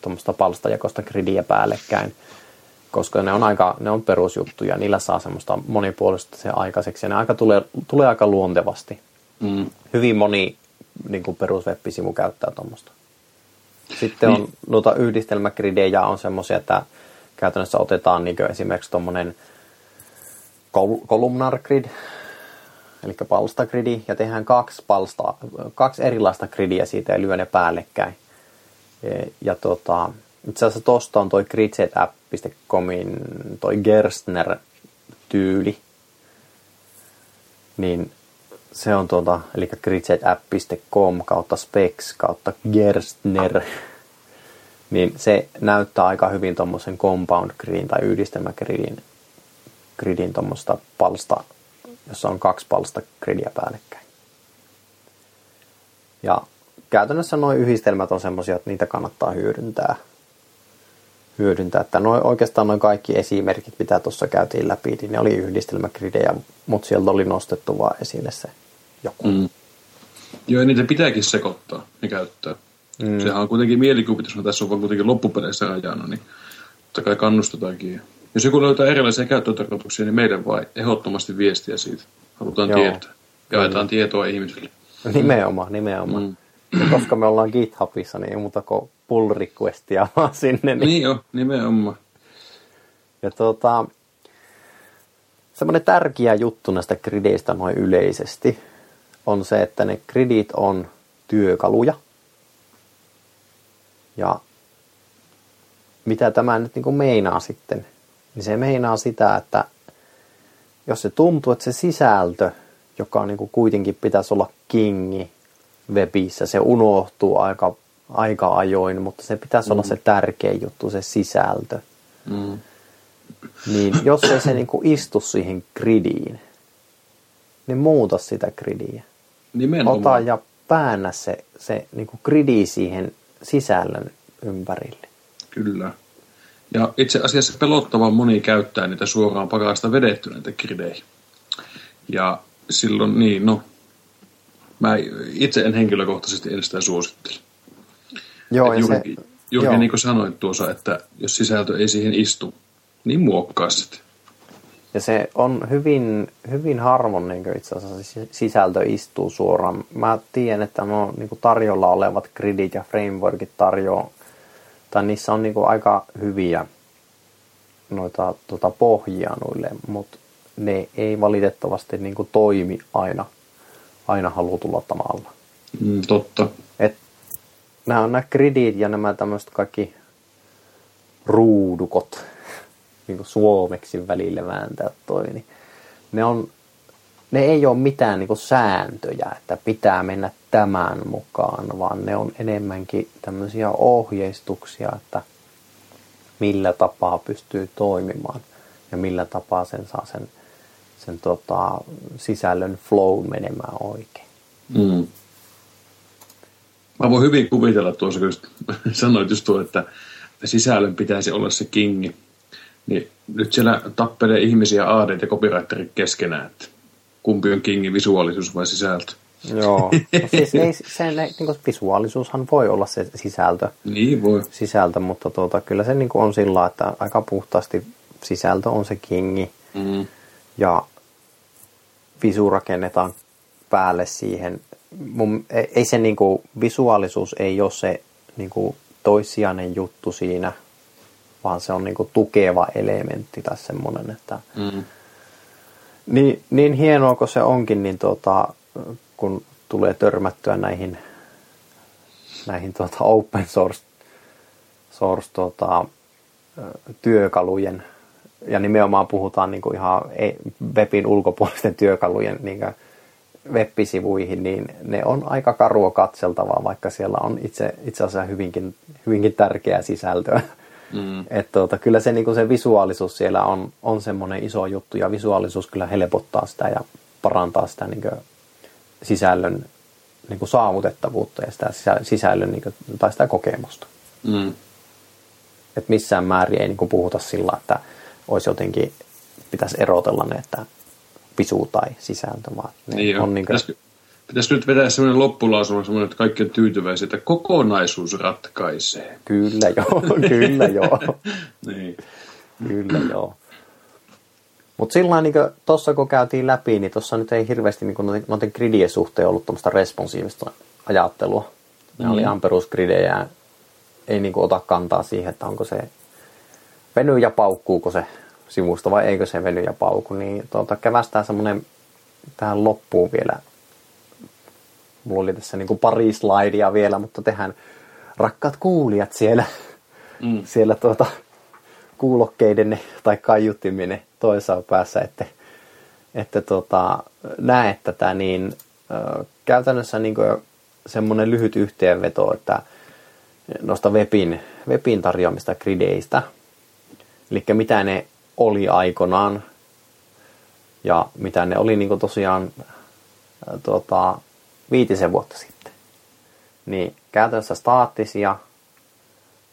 tuommoista palstajakosta gridiä päällekkäin, koska ne on, aika, ne on perusjuttuja, niillä saa semmoista monipuolista se aikaiseksi ja ne aika tulee, tulee aika luontevasti. Mm. Hyvin moni niin kuin perusweb-sivu käyttää tuommoista. Sitten on Niin. noita yhdistelmägridejä on semmoisia, että käytännössä otetaan niin esimerkiksi tuommoinen kol- columnar grid, eli palstagridi, ja tehdään kaksi, palsta, kaksi erilaista gridiä siitä ja lyö ne päällekkäin. E- Ja tota, itse asiassa tuosta on toi gridsetup.comin toi Gerstner-tyyli, niin se on tuota, eli gridsetup.com kautta specs kautta Gerstner, niin se näyttää aika hyvin tuommoisen compound gridin tai yhdistelmägridin gridin tuommoista palsta, jossa on kaksi palsta gridia päällekkäin. Ja käytännössä nuo yhdistelmät on semmoisia, että niitä kannattaa hyödyntää. Hyödyntää, että noi, oikeastaan noin kaikki esimerkit, mitä tuossa käytiin läpi, niin ne oli yhdistelmägridejä, mutta sieltä oli nostettu vaan esille se joku. Mm. Joo, ja niitä pitääkin sekoittaa ja käyttää. Mm. Sehän on kuitenkin mielikuvitus, tässä on vaan kuitenkin loppupeleissä rajana, niin totta kai kannustetaankin. Jos joku löytää erilaisia käyttötarkoituksia, niin meidän vai ehdottomasti viestiä siitä. Halutaan Joo. tietää. Jaetaan tietoa ihmisille. Nimenomaan, nimenomaan. Mm. Ja koska me ollaan GitHubissa, niin ei muuta kuin pull requestia [LAUGHS] vaan sinne. Niin. Niin jo, nimenomaan. Ja tuota, semmoinen tärkeä juttu näistä grideistä noin yleisesti on se, että ne gridit on työkaluja. Ja mitä tämä nyt niin kuin meinaa sitten? Niin se meinaa sitä, että jos se tuntuu, että se sisältö, joka niin kuin kuitenkin pitäisi olla kingi webissä, se unohtuu aika, aika ajoin, mutta se pitäisi mm. olla se tärkein juttu, se sisältö. Mm. Niin jos ei se niin kuin istu siihen gridiin, niin muuta sitä gridiä. Nimenomaan. Ota ja päännä se, se niin kuin gridi siihen sisällön ympärille. Kyllä. Ja itse asiassa pelottavan moni käyttää niitä suoraan pakasta vedetty näitä grideihin. silloin niin, no, mä itse en henkilökohtaisesti en sitä suosittele. Joo, Et ja se, juuri, juuri joo. niin kuin sanoit tuossa, että jos sisältö ei siihen istu, niin muokkaa sitä. Ja se on hyvin, hyvin harvoin niin itse asiassa se sisältö istuu suoraan. Mä tiedän, että no, niin tarjolla olevat gridit ja frameworkit tarjoaa, tai niissä on niin aika hyviä noita tota, pohjia noille, mutta ne ei valitettavasti niin toimi aina, aina halutulla tavalla. Mm, totta. Et nämä on nämä gridit ja nämä tämmöiset kaikki ruudukot, niin kuin suomeksi välillä vääntää toi, niin ne, on, ne ei ole mitään niin kuin sääntöjä, että pitää mennä tämän mukaan, vaan ne on enemmänkin tämmöisiä ohjeistuksia, että millä tapaa pystyy toimimaan ja millä tapaa sen saa sen, sen tota, sisällön flow menemään oikein. Mm. Mä voin hyvin kuvitella tuossa, kun [LAUGHS] sanoit just tuo, että sisällön pitäisi olla se kingi. Niin nyt siellä tappelee ihmisiä AD ja copywriterit keskenään, että kumpi on kingi, visuaalisuus vai sisältö. Joo, [LAUGHS] no siis ei, se, ne, niin kuin visuaalisuushan voi olla se sisältö, Niin voi. sisältö mutta tuota, kyllä se niin kuin on sillä, että aika puhtaasti sisältö on se kingi Mm. ja visu rakennetaan päälle siihen. Mun, ei, ei se niin kuin, visuaalisuus ei ole se niin kuin, toissijainen juttu siinä, vaan se on niin kuin, tukeva elementti tai semmoinen, että Mm. niin, niin hienoa kuin se onkin, niin tuota, kun tulee törmättyä näihin, näihin tuota open source, source tuota, työkalujen, ja nimenomaan puhutaan niin kuin ihan ei- webin ulkopuolisten työkalujen niin kuin web-sivuihin, niin ne on aika karua katseltavaa, vaikka siellä on itse, itse asiassa hyvinkin, hyvinkin tärkeää sisältöä. Mm. Et tuota, kyllä se, niin se visuaalisuus siellä on, on semmoinen iso juttu ja visuaalisuus kyllä helpottaa sitä ja parantaa sitä niin sisällön niin saavutettavuutta ja sitä sisä- sisällön niin kuin, tai sitä kokemusta. Mm. Et missään määrin ei niin kuin puhuta sillä, että olisi jotenkin, pitäisi erotella ne, että visu tai sisältö, vaan Niin on niin kuin, pitäisikö, pitäisikö nyt vetää sellainen loppulausuma, sellainen, että kaikki on tyytyväisiä, että kokonaisuus ratkaisee. kyllä joo, [LAUGHS] kyllä joo. [LAUGHS] Niin. Kyllä, joo. Mutta sillä niin tuossa kun käytiin läpi, niin tuossa nyt ei hirveästi niin noiden, noiden gridien suhteen ollut tuommoista responsiivista ajattelua. Ne mm. oli ihan perusgridejä, ei niin ota kantaa siihen, että onko se veny ja paukkuuko se sivusto vai eikö se veny ja pauku. Niin tuota, kävästään semmoinen tähän loppuun vielä. Mulla oli tässä niin kuin pari slaidia vielä, mutta tehän rakkaat kuulijat siellä, mm. siellä tuota, kuulokkeiden tai kaiuttiminen toisessa päässä, että, että tota, näet tätä, niin ö, käytännössä niin semmoinen lyhyt yhteenveto, että noista webin, webin tarjoamista grideistä, eli mitä ne oli aikanaan ja mitä ne oli niin tosiaan tuota, viitisen vuotta sitten. Niin käytännössä staattisia,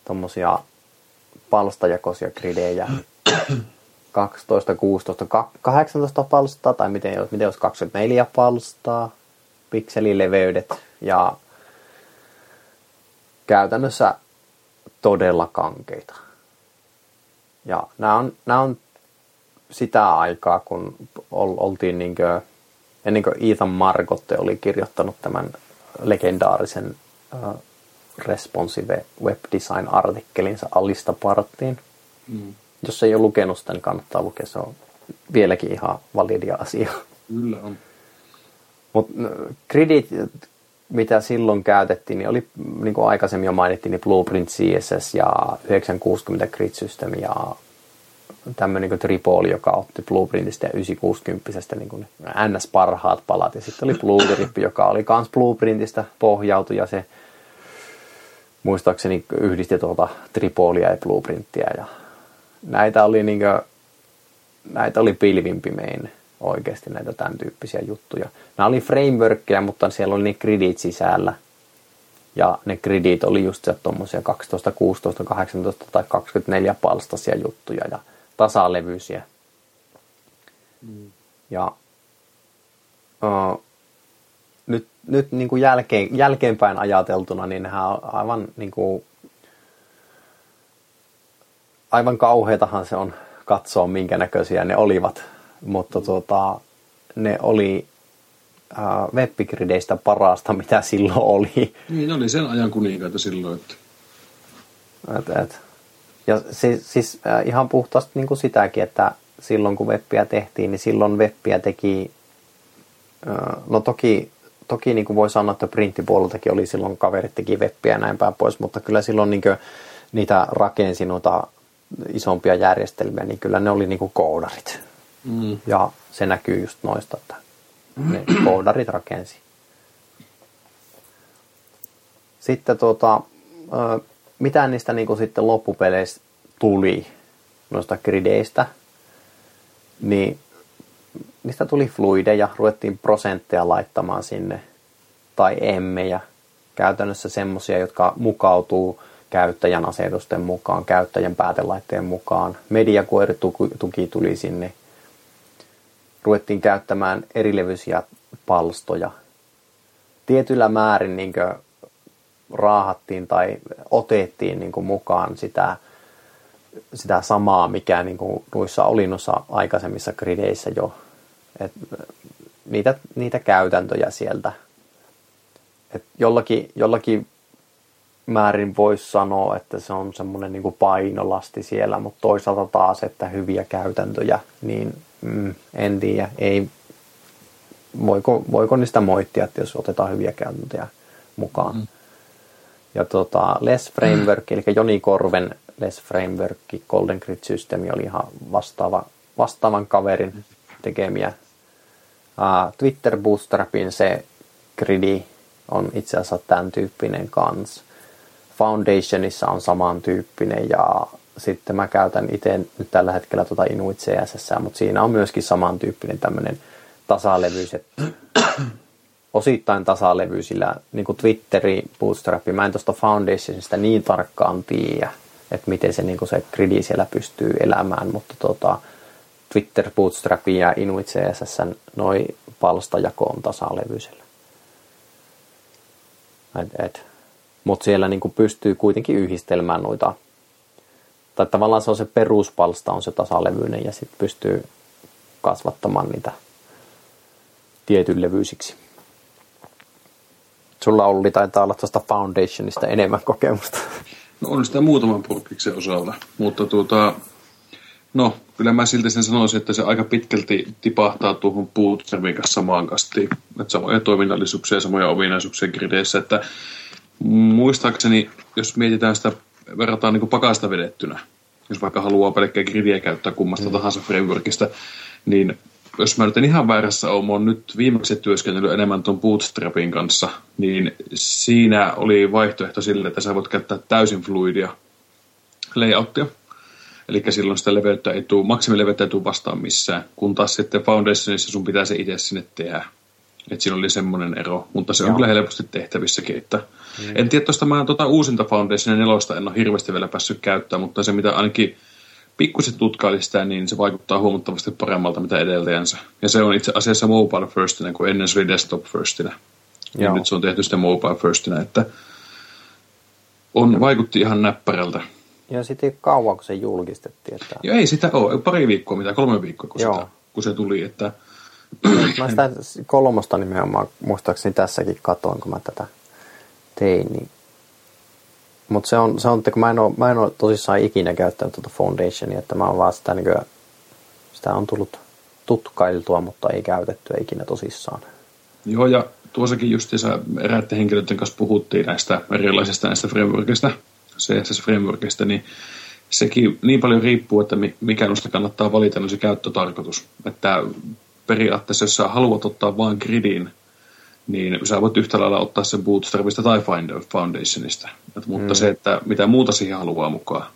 tuommoisia palstajakoisia gridejä, 12, 16, 18 palstaa, tai miten, miten jos 24 palstaa, pikselileveydet ja käytännössä todella kankeita. Ja nämä on, nämä on sitä aikaa, kun oltiin niin kuin, ennen kuin Ethan Margotte oli kirjoittanut tämän legendaarisen uh, responsive web design artikkelinsa Alista Parttiin. Mm. Jos ei ole lukenut sitä, niin kannattaa lukea. Se on vieläkin ihan validia asia. Kyllä on. Mutta gridit, mitä silloin käytettiin, niin oli, niin kuin aikaisemmin jo mainittiin, niin Blueprint CSS ja 960 Grid System ja tämmöinen niin Tripoli, joka otti Blueprintistä ja 960 niin kuin NS parhaat palat. Ja sitten oli Bluegrip, joka oli kans Blueprintistä pohjautu ja se muistaakseni yhdisti tuota Tripolia ja Blueprintia. Ja näitä oli, niin kuin, näitä oli pilvimpimein oikeasti näitä tämän tyyppisiä juttuja. Nämä oli frameworkkeja, mutta siellä oli ne gridit sisällä. Ja ne gridit oli just tuommoisia 12, 16, 18 tai 24 palstaisia juttuja ja tasalevyisiä. Mm. Ja uh, nyt, nyt niin kuin jälkeen, jälkeenpäin ajateltuna, niin nehän on aivan niin kuin, aivan kauheatahan se on katsoa, minkä näköisiä ne olivat mutta tuota, ne oli äh, webbigrideistä parasta, mitä silloin oli. Niin, ne oli sen ajan kuninkaita silloin. Että... Et, et. Ja siis, siis äh, ihan puhtaasti niin kuin sitäkin, että silloin kun webbiä tehtiin, niin silloin webbiä teki, äh, no toki, toki niin kuin voi sanoa, että printtipuoleltakin oli silloin kaverit teki webbiä ja näin päin pois, mutta kyllä silloin niin kuin, niitä rakensi noita isompia järjestelmiä, niin kyllä ne oli niin kuin koodarit. Mm. Ja se näkyy just noista, että ne [CLEARS THROAT] koodarit rakensi. Sitten tuota, mitä niistä niin sitten loppupeleissä tuli noista grideistä, niin niistä tuli fluideja, ruvettiin prosentteja laittamaan sinne, tai emmejä, käytännössä semmosia, jotka mukautuu käyttäjän asetusten mukaan, käyttäjän päätelaitteen mukaan. Mediakoirituki tuli sinne, ruvettiin käyttämään erilevyisiä palstoja. Tietyllä määrin niin raahattiin tai otettiin niin mukaan sitä, sitä samaa, mikä niin noissa oli noissa aikaisemmissa grideissä jo. Et niitä, niitä käytäntöjä sieltä. Et jollakin, jollakin määrin voisi sanoa, että se on semmoinen niin painolasti siellä, mutta toisaalta taas, että hyviä käytäntöjä, niin mm, en tiedä, ei, voiko, voiko niistä moittia, että jos otetaan hyviä käytäntöjä mukaan. Mm. Ja tota, Less Framework, eli Joni Korven Less Framework, Golden Grid System oli ihan vastaava, vastaavan kaverin tekemiä. Uh, Twitter Bootstrapin se gridi on itse asiassa tämän tyyppinen kans. Foundationissa on samantyyppinen ja sitten mä käytän itse nyt tällä hetkellä tuota Inuit CSS, mutta siinä on myöskin samantyyppinen tämmöinen tasalevyys, että osittain tasalevyisillä, niin kuin Twitteri, Bootstrap, mä en tuosta Foundationista niin tarkkaan tiedä, että miten se, niin kuin se gridi siellä pystyy elämään, mutta tota, Twitter, Bootstrap ja Inuit CSS, noi palstajako on tasalevyisellä. Mutta siellä niin kuin pystyy kuitenkin yhdistelmään noita Tai tavallaan se on se peruspalsta, on se tasalevyinen ja sitten pystyy kasvattamaan niitä tietyn levyisiksi. Sulla Olli taitaa olla tuosta Foundationista enemmän kokemusta. No on sitä muutaman purkiksen osalla, mutta tuota, no kyllä mä silti sen sanoisin, että se aika pitkälti tipahtaa tuohon Bootstrappin kanssa samaan kastiin. Että samoja toiminnallisuuksia ja samoja ominaisuuksia grideissä, että muistaakseni, jos mietitään sitä, verrataan niin pakasta vedettynä, jos vaikka haluaa pelkkää gridiä käyttää kummasta mm. tahansa frameworkista, niin jos mä nyt en ihan väärässä ole, mä oon nyt viimeksi työskennellyt enemmän tuon Bootstrapin kanssa, niin siinä oli vaihtoehto sille, että sä voit käyttää täysin fluidia layouttia. Eli silloin sitä leveyttä ei tule, maksimileveyttä ei tule vastaan missään, kun taas sitten Foundationissa sun pitää se itse sinne tehdä. Että siinä oli semmoinen ero, mutta se on Joo. kyllä helposti tehtävissäkin. Että mm. En tiedä tuosta mä tuota uusinta Foundation nelosta en ole hirveästi vielä päässyt käyttämään, mutta se mitä ainakin pikkusen tutkaili sitä, niin se vaikuttaa huomattavasti paremmalta mitä edeltäjänsä. Ja se on itse asiassa mobile firstinä, kun ennen se oli desktop firstinä. Ja nyt se on tehty sitten mobile firstinä, että on, vaikutti ihan näppärältä. Ja sitten kauan, kun se julkistettiin. Että... Joo, ei sitä ole. Pari viikkoa, mitä kolme viikkoa, kun, Joo. sitä, kun se tuli. Että... [CLEARS THROAT] Mä sitä kolmosta nimenomaan muistaakseni tässäkin katoin, kun mä tätä tein. Niin... Mutta se on, se on, että kun mä en, ole, mä en ole tosissaan ikinä käyttänyt tuota Foundationia, että mä oon vaan sitä, niin kuin, sitä on tullut tutkailtua, mutta ei käytettyä ikinä tosissaan. Joo, ja tuossakin justiinsa eräiden henkilöiden kanssa puhuttiin näistä erilaisista näistä frameworkista, CSS-frameworkista, niin sekin niin paljon riippuu, että mikä noista kannattaa valita, niin se käyttötarkoitus. Että periaatteessa, jos sä haluat ottaa vain gridin, niin sä voit yhtä lailla ottaa sen Bootstrapista tai Finder Foundationista. Et, mutta mm. se, että mitä muuta siihen haluaa mukaan,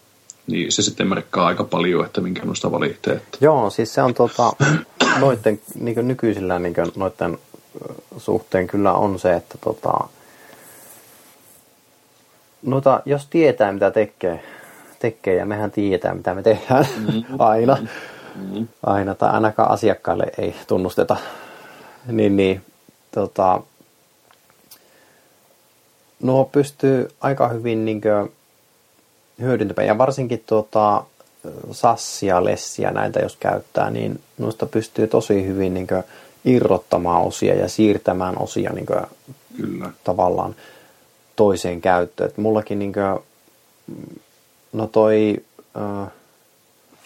niin se sitten merkkaa aika paljon, että minkä noista valitsee. Joo, siis se on tota, [CLEARS THROAT] noitten, niin nykyisillä niin noitten suhteen kyllä on se, että tota, noita, jos tietää mitä tekee, tekee ja mehän tiedetään mitä me tehdään mm-hmm. [LAUGHS] aina, mm-hmm. aina tai ainakaan asiakkaille ei tunnusteta, niin, niin tota, nuo pystyy aika hyvin niin kuin, hyödyntämään ja varsinkin tuota, sassia, lessiä näitä jos käyttää, niin noista pystyy tosi hyvin niin kuin, irrottamaan osia ja siirtämään osia niin kuin, Kyllä. tavallaan toiseen käyttöön. Et mullakin niin kuin, no toi uh,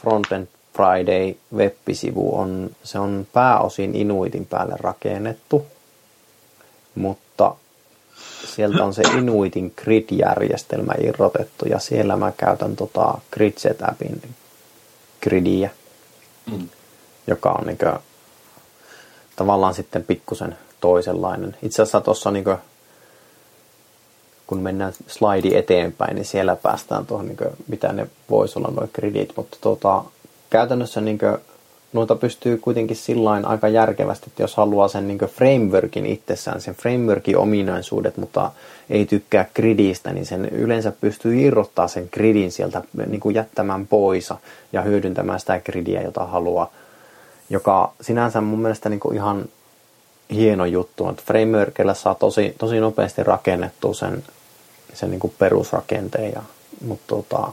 Frontend Friday web-sivu on, se on pääosin Inuitin päälle rakennettu, mutta sieltä on se Inuitin grid-järjestelmä irrotettu ja siellä mä käytän tota Gridset-appin gridiä, mm. joka on niin kuin, tavallaan sitten pikkusen toisenlainen. Itse asiassa tuossa niin kun mennään slidi eteenpäin, niin siellä päästään tuohon, niin kuin, mitä ne voisi olla nuo kredit, mutta tuota, käytännössä niin kuin, noita pystyy kuitenkin sillain aika järkevästi, että jos haluaa sen niin frameworkin itsessään, sen frameworkin ominaisuudet, mutta ei tykkää gridistä, niin sen yleensä pystyy irrottaa sen gridin sieltä niin kuin jättämään pois ja hyödyntämään sitä gridiä, jota haluaa joka sinänsä mun mielestä niin kuin ihan hieno juttu, että frameworkilla saa tosi, tosi nopeasti rakennettua sen, sen niin kuin perusrakenteen, ja, mutta tota,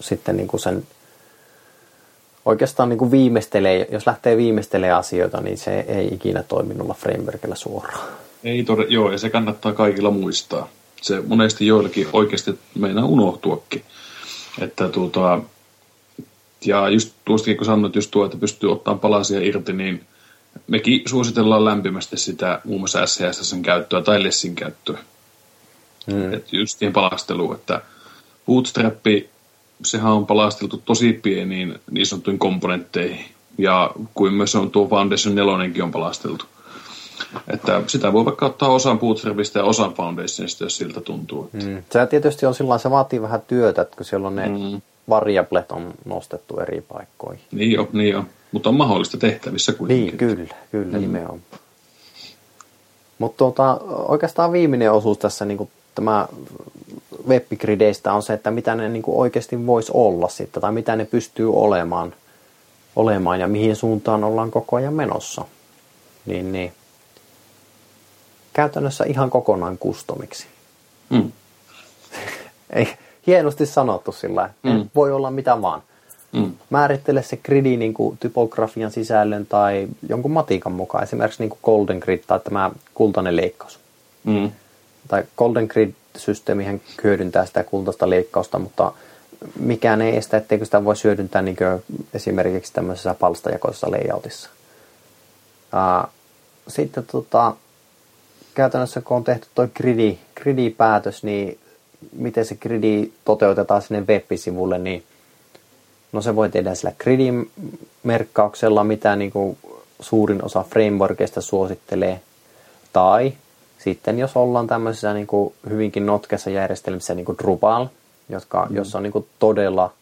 sitten niin kuin sen oikeastaan niin kuin viimeistelee, jos lähtee viimeistelee asioita, niin se ei ikinä toiminnulla frameworkilla suoraan. Ei todella, joo, ja se kannattaa kaikilla muistaa. Se monesti joillekin oikeasti meinaa unohtuakin. Että tuota, ja just tuostakin kun sanoit just tuo, että pystyy ottamaan palasia irti, niin mekin suositellaan lämpimästi sitä muun muassa SCSSn käyttöä tai Lessin käyttöä. Mm. Että just siihen palasteluun, että Bootstrappi, sehän on palasteltu tosi pieniin niin sanottuihin komponentteihin. Ja kuin myös on tuo Foundation 4 on palasteltu. Että sitä voi vaikka ottaa osan Bootstrapista ja osan Foundationista, jos siltä tuntuu. Mm. Se tietysti on sillä se vaatii vähän työtä, että kun siellä on ne mm variablet on nostettu eri paikkoihin. Niin jo, niin jo. Mutta on mahdollista tehtävissä kuitenkin. Niin, kyllä, kyllä, mm. nimenomaan. Mutta tuota, oikeastaan viimeinen osuus tässä niin tämä webbigrideistä on se, että mitä ne niin kuin oikeasti voisi olla sitten, tai mitä ne pystyy olemaan, olemaan ja mihin suuntaan ollaan koko ajan menossa. Niin, niin. Käytännössä ihan kokonaan kustomiksi. Mm. [LAUGHS] Ei, hienosti sanottu sillä mm. voi olla mitä vaan. Mm. Määrittele se gridi niin kuin typografian sisällön tai jonkun matikan mukaan, esimerkiksi niin kuin Golden Grid tai tämä kultainen leikkaus. Mm. Tai Golden Grid-systeemihän hyödyntää sitä kultaista leikkausta, mutta mikään ei estä, etteikö sitä voi hyödyntää niin esimerkiksi tämmöisessä palstajakoisessa layoutissa. Sitten tota, käytännössä kun on tehty tuo gridi, gridi-päätös, niin miten se gridi toteutetaan sinne web-sivulle, niin no se voi tehdä sillä gridin merkkauksella, mitä niin kuin suurin osa frameworkista suosittelee. Tai sitten jos ollaan tämmöisessä niin kuin hyvinkin notkessa järjestelmissä niin kuin Drupal, jotka, mm. jossa on niin kuin todella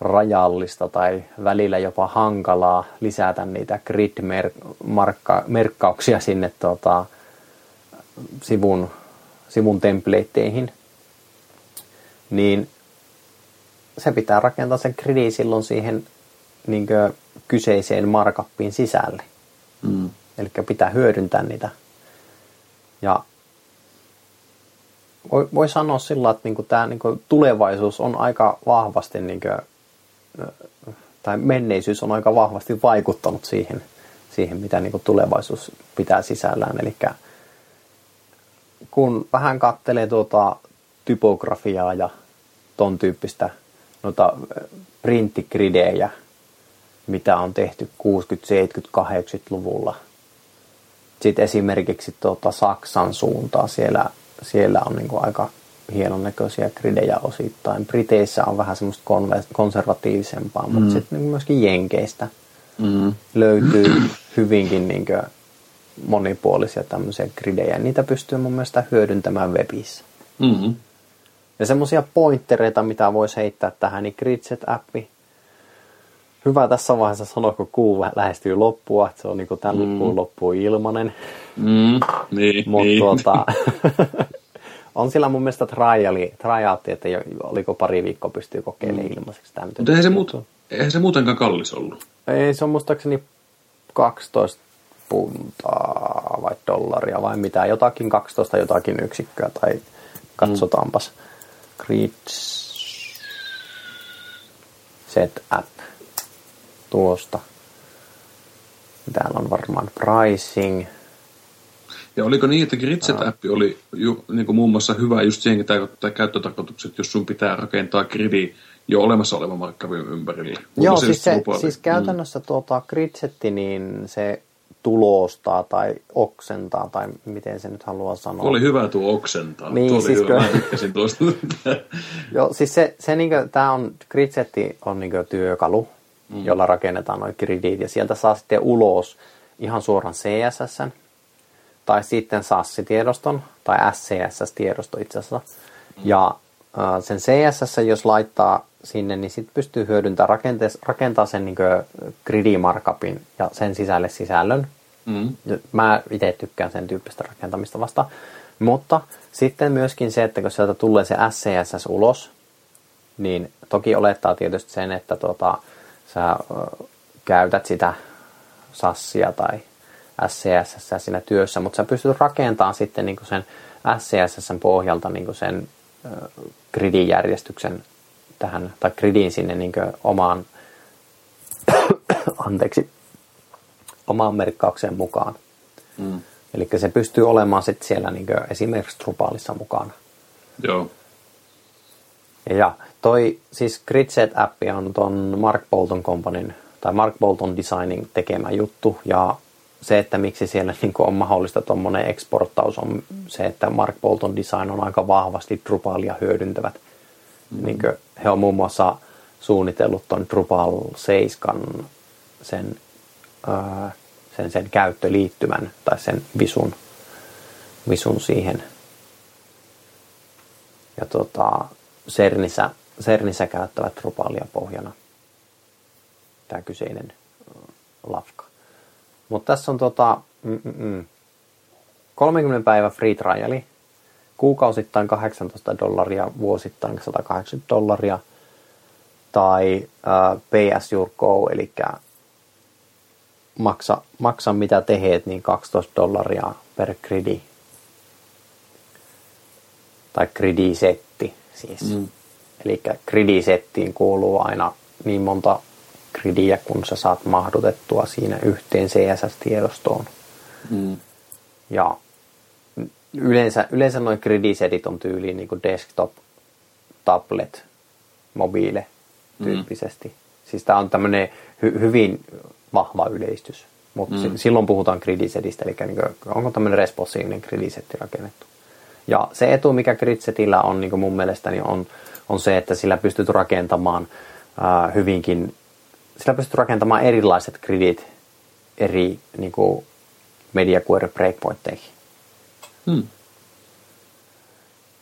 rajallista tai välillä jopa hankalaa lisätä niitä grid-merkkauksia sinne tota, sivun, sivun templateihin, niin se pitää rakentaa se gridi silloin siihen niin kyseiseen markappiin sisälle. Mm. Eli pitää hyödyntää niitä. Ja voi, voi sanoa sillä, että niinku tämä niinku tulevaisuus on aika vahvasti, niinku, tai menneisyys on aika vahvasti vaikuttanut siihen, siihen mitä niinku tulevaisuus pitää sisällään. Eli kun vähän kattelee tuota typografiaa ja ton tyyppistä noita printtigridejä, mitä on tehty 60-, 70-, 80-luvulla. Sitten esimerkiksi tuota Saksan suuntaa siellä, siellä on niin aika hienon näköisiä gridejä osittain. Briteissä on vähän semmoista konservatiivisempaa, mm. mutta sitten niin myöskin Jenkeistä mm. löytyy [CLEARS THROAT] hyvinkin niin monipuolisia tämmöisiä gridejä. Niitä pystyy mun mielestä hyödyntämään webissä. Mm-hmm. Ja semmoisia pointtereita, mitä voisi heittää tähän, niin Gridset-appi. Hyvä tässä vaiheessa sanoa, kun kuu lähestyy loppua, että se on niin kuin tämän mm. kuun loppuun ilmanen. Mm, niin, Mutta niin. tuota, [LAUGHS] [LAUGHS] on sillä mun mielestä triali, triaatti, että oliko pari viikkoa pystyy kokeilemaan mm. ilmaiseksi. Mutta eihän se, muut, eihän se muutenkaan kallis ollut. Ei, se on muistaakseni 12 puntaa vai dollaria vai mitä, jotakin 12 jotakin yksikköä tai katsotaanpas. Mm. Grids Set App tuosta. Täällä on varmaan pricing. Ja oliko niin, että Gridset-appi oli ju, niin kuin muun muassa hyvä just siihen tai käyttötarkoitukset, jos sun pitää rakentaa gridi jo olemassa olevan markkavin ympärille? Joo, siis, se, siis käytännössä mm. tuota Gridsetti, niin se tulostaa tai oksentaa, tai miten se nyt haluaa sanoa. Oli hyvä tuo oksentaa. Niin, tuo siis hyvä. Tuosta. [LAUGHS] Joo, siis se, se niinku, tää on, gridsetti on niinku työkalu, mm. jolla rakennetaan noin gridit, ja sieltä saa sitten ulos ihan suoran CSS, tai sitten SAS-tiedoston, tai SCSS-tiedosto itse asiassa. Mm. Ja äh, sen CSS, jos laittaa sinne, niin sitten pystyy hyödyntämään rakentaa sen niin gridi markupin ja sen sisälle sisällön. Mm. Mä itse tykkään sen tyyppistä rakentamista vasta. Mutta sitten myöskin se, että kun sieltä tulee se SCSS ulos, niin toki olettaa tietysti sen, että tota, sä käytät sitä sassia tai SCSS siinä työssä, mutta sä pystyt rakentamaan sitten niin sen SCSS pohjalta niin sen gridin järjestyksen tähän, tai gridiin sinne niin omaan, [COUGHS] anteeksi, omaan merkkaukseen mukaan. Mm. Eli se pystyy olemaan sitten siellä niin esimerkiksi Drupalissa mukana. Joo. Ja toi siis Gridset-appi on ton Mark Bolton Companyn tai Mark Bolton Designing tekemä juttu ja se, että miksi siellä [LAUGHS] niin on mahdollista tuommoinen exporttaus on se, että Mark Bolton Design on aika vahvasti Drupalia hyödyntävät Mm. Niin kuin he on muun muassa suunnitellut tuon Drupal 7 sen, ää, sen, sen käyttöliittymän tai sen visun, visun siihen. Ja tota, Cernissä, Cernissä käyttävät Drupalia pohjana tämä kyseinen lafka. Mutta tässä on tota, mm, mm, mm, 30 päivä free triali, kuukausittain 18 dollaria, vuosittain 180 dollaria, tai uh, pay as you go, eli maksa, maksa mitä tehet, niin 12 dollaria per gridi. Tai gridi-setti siis. Mm. Eli gridisettiin kuuluu aina niin monta gridiä, kun sä saat mahdutettua siinä yhteen CSS-tiedostoon. Mm. Ja yleensä, yleensä noin gridisetit on tyyliin niin kuin desktop, tablet, mobiile tyyppisesti. Mm. Siis tämä on tämmöinen hy- hyvin vahva yleistys. Mutta mm. silloin puhutaan gridisetistä, eli niin kuin, onko tämmöinen responsiivinen gridisetti rakennettu. Ja se etu, mikä gridsetillä on niin kuin mun mielestäni, on, on se, että sillä pystyt rakentamaan ää, hyvinkin, sillä pystyt rakentamaan erilaiset gridit eri niin kuin media query breakpointteihin. Hmm.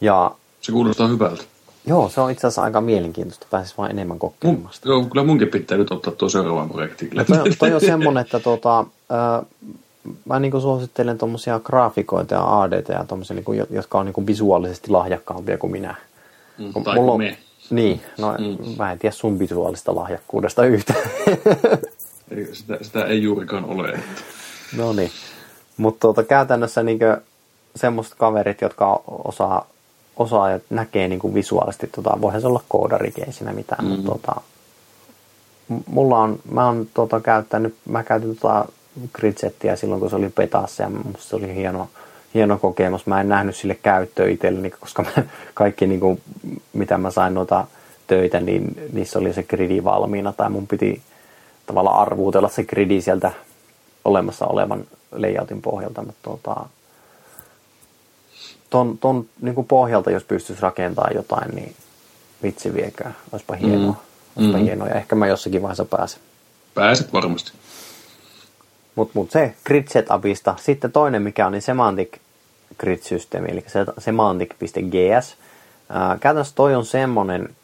Ja, se kuulostaa hyvältä. Joo, se on itse asiassa aika mielenkiintoista. Pääsis vain enemmän kokeilemaan Joo, kyllä munkin pitää nyt ottaa tuo seuraavaan projektiin. Toi, toi on semmoinen, että tuota, äh, mä niin suosittelen tuommoisia graafikoita ja ADT ja tommosia, niin kuin, jotka on niin kuin visuaalisesti lahjakkaampia kuin minä. Mm, tai mulla on, me. Niin, no mm. mä en tiedä sun visuaalista lahjakkuudesta yhtään. [LAUGHS] sitä, sitä ei juurikaan ole. No niin, mutta tuota, käytännössä niin semmoiset kaverit, jotka osaa, osaa ja näkee niin kuin visuaalisesti, tota, voihan se olla koodarikin, ei siinä mitään, mm. mutta tota, mulla on, mä oon tota, käyttänyt, mä käytin tota gridsettiä silloin, kun se oli petassa ja musta se oli hieno, hieno kokemus. Mä en nähnyt sille käyttöä itselleni, koska mä, kaikki niin kuin, mitä mä sain noita töitä, niin niissä oli se gridi valmiina tai mun piti tavallaan arvuutella se gridi sieltä olemassa olevan layoutin pohjalta, mutta tota, ton, ton niin kuin pohjalta, jos pystyisi rakentamaan jotain, niin vitsi viekää, olisipa hienoa. Mm. Olisipa mm. hienoa ja ehkä mä jossakin vaiheessa pääsen. Pääset varmasti. Mutta mut se grid setupista. Sitten toinen, mikä on niin semantic grid-systeemi, eli se semantic.gs. käytännössä toi on semmoinen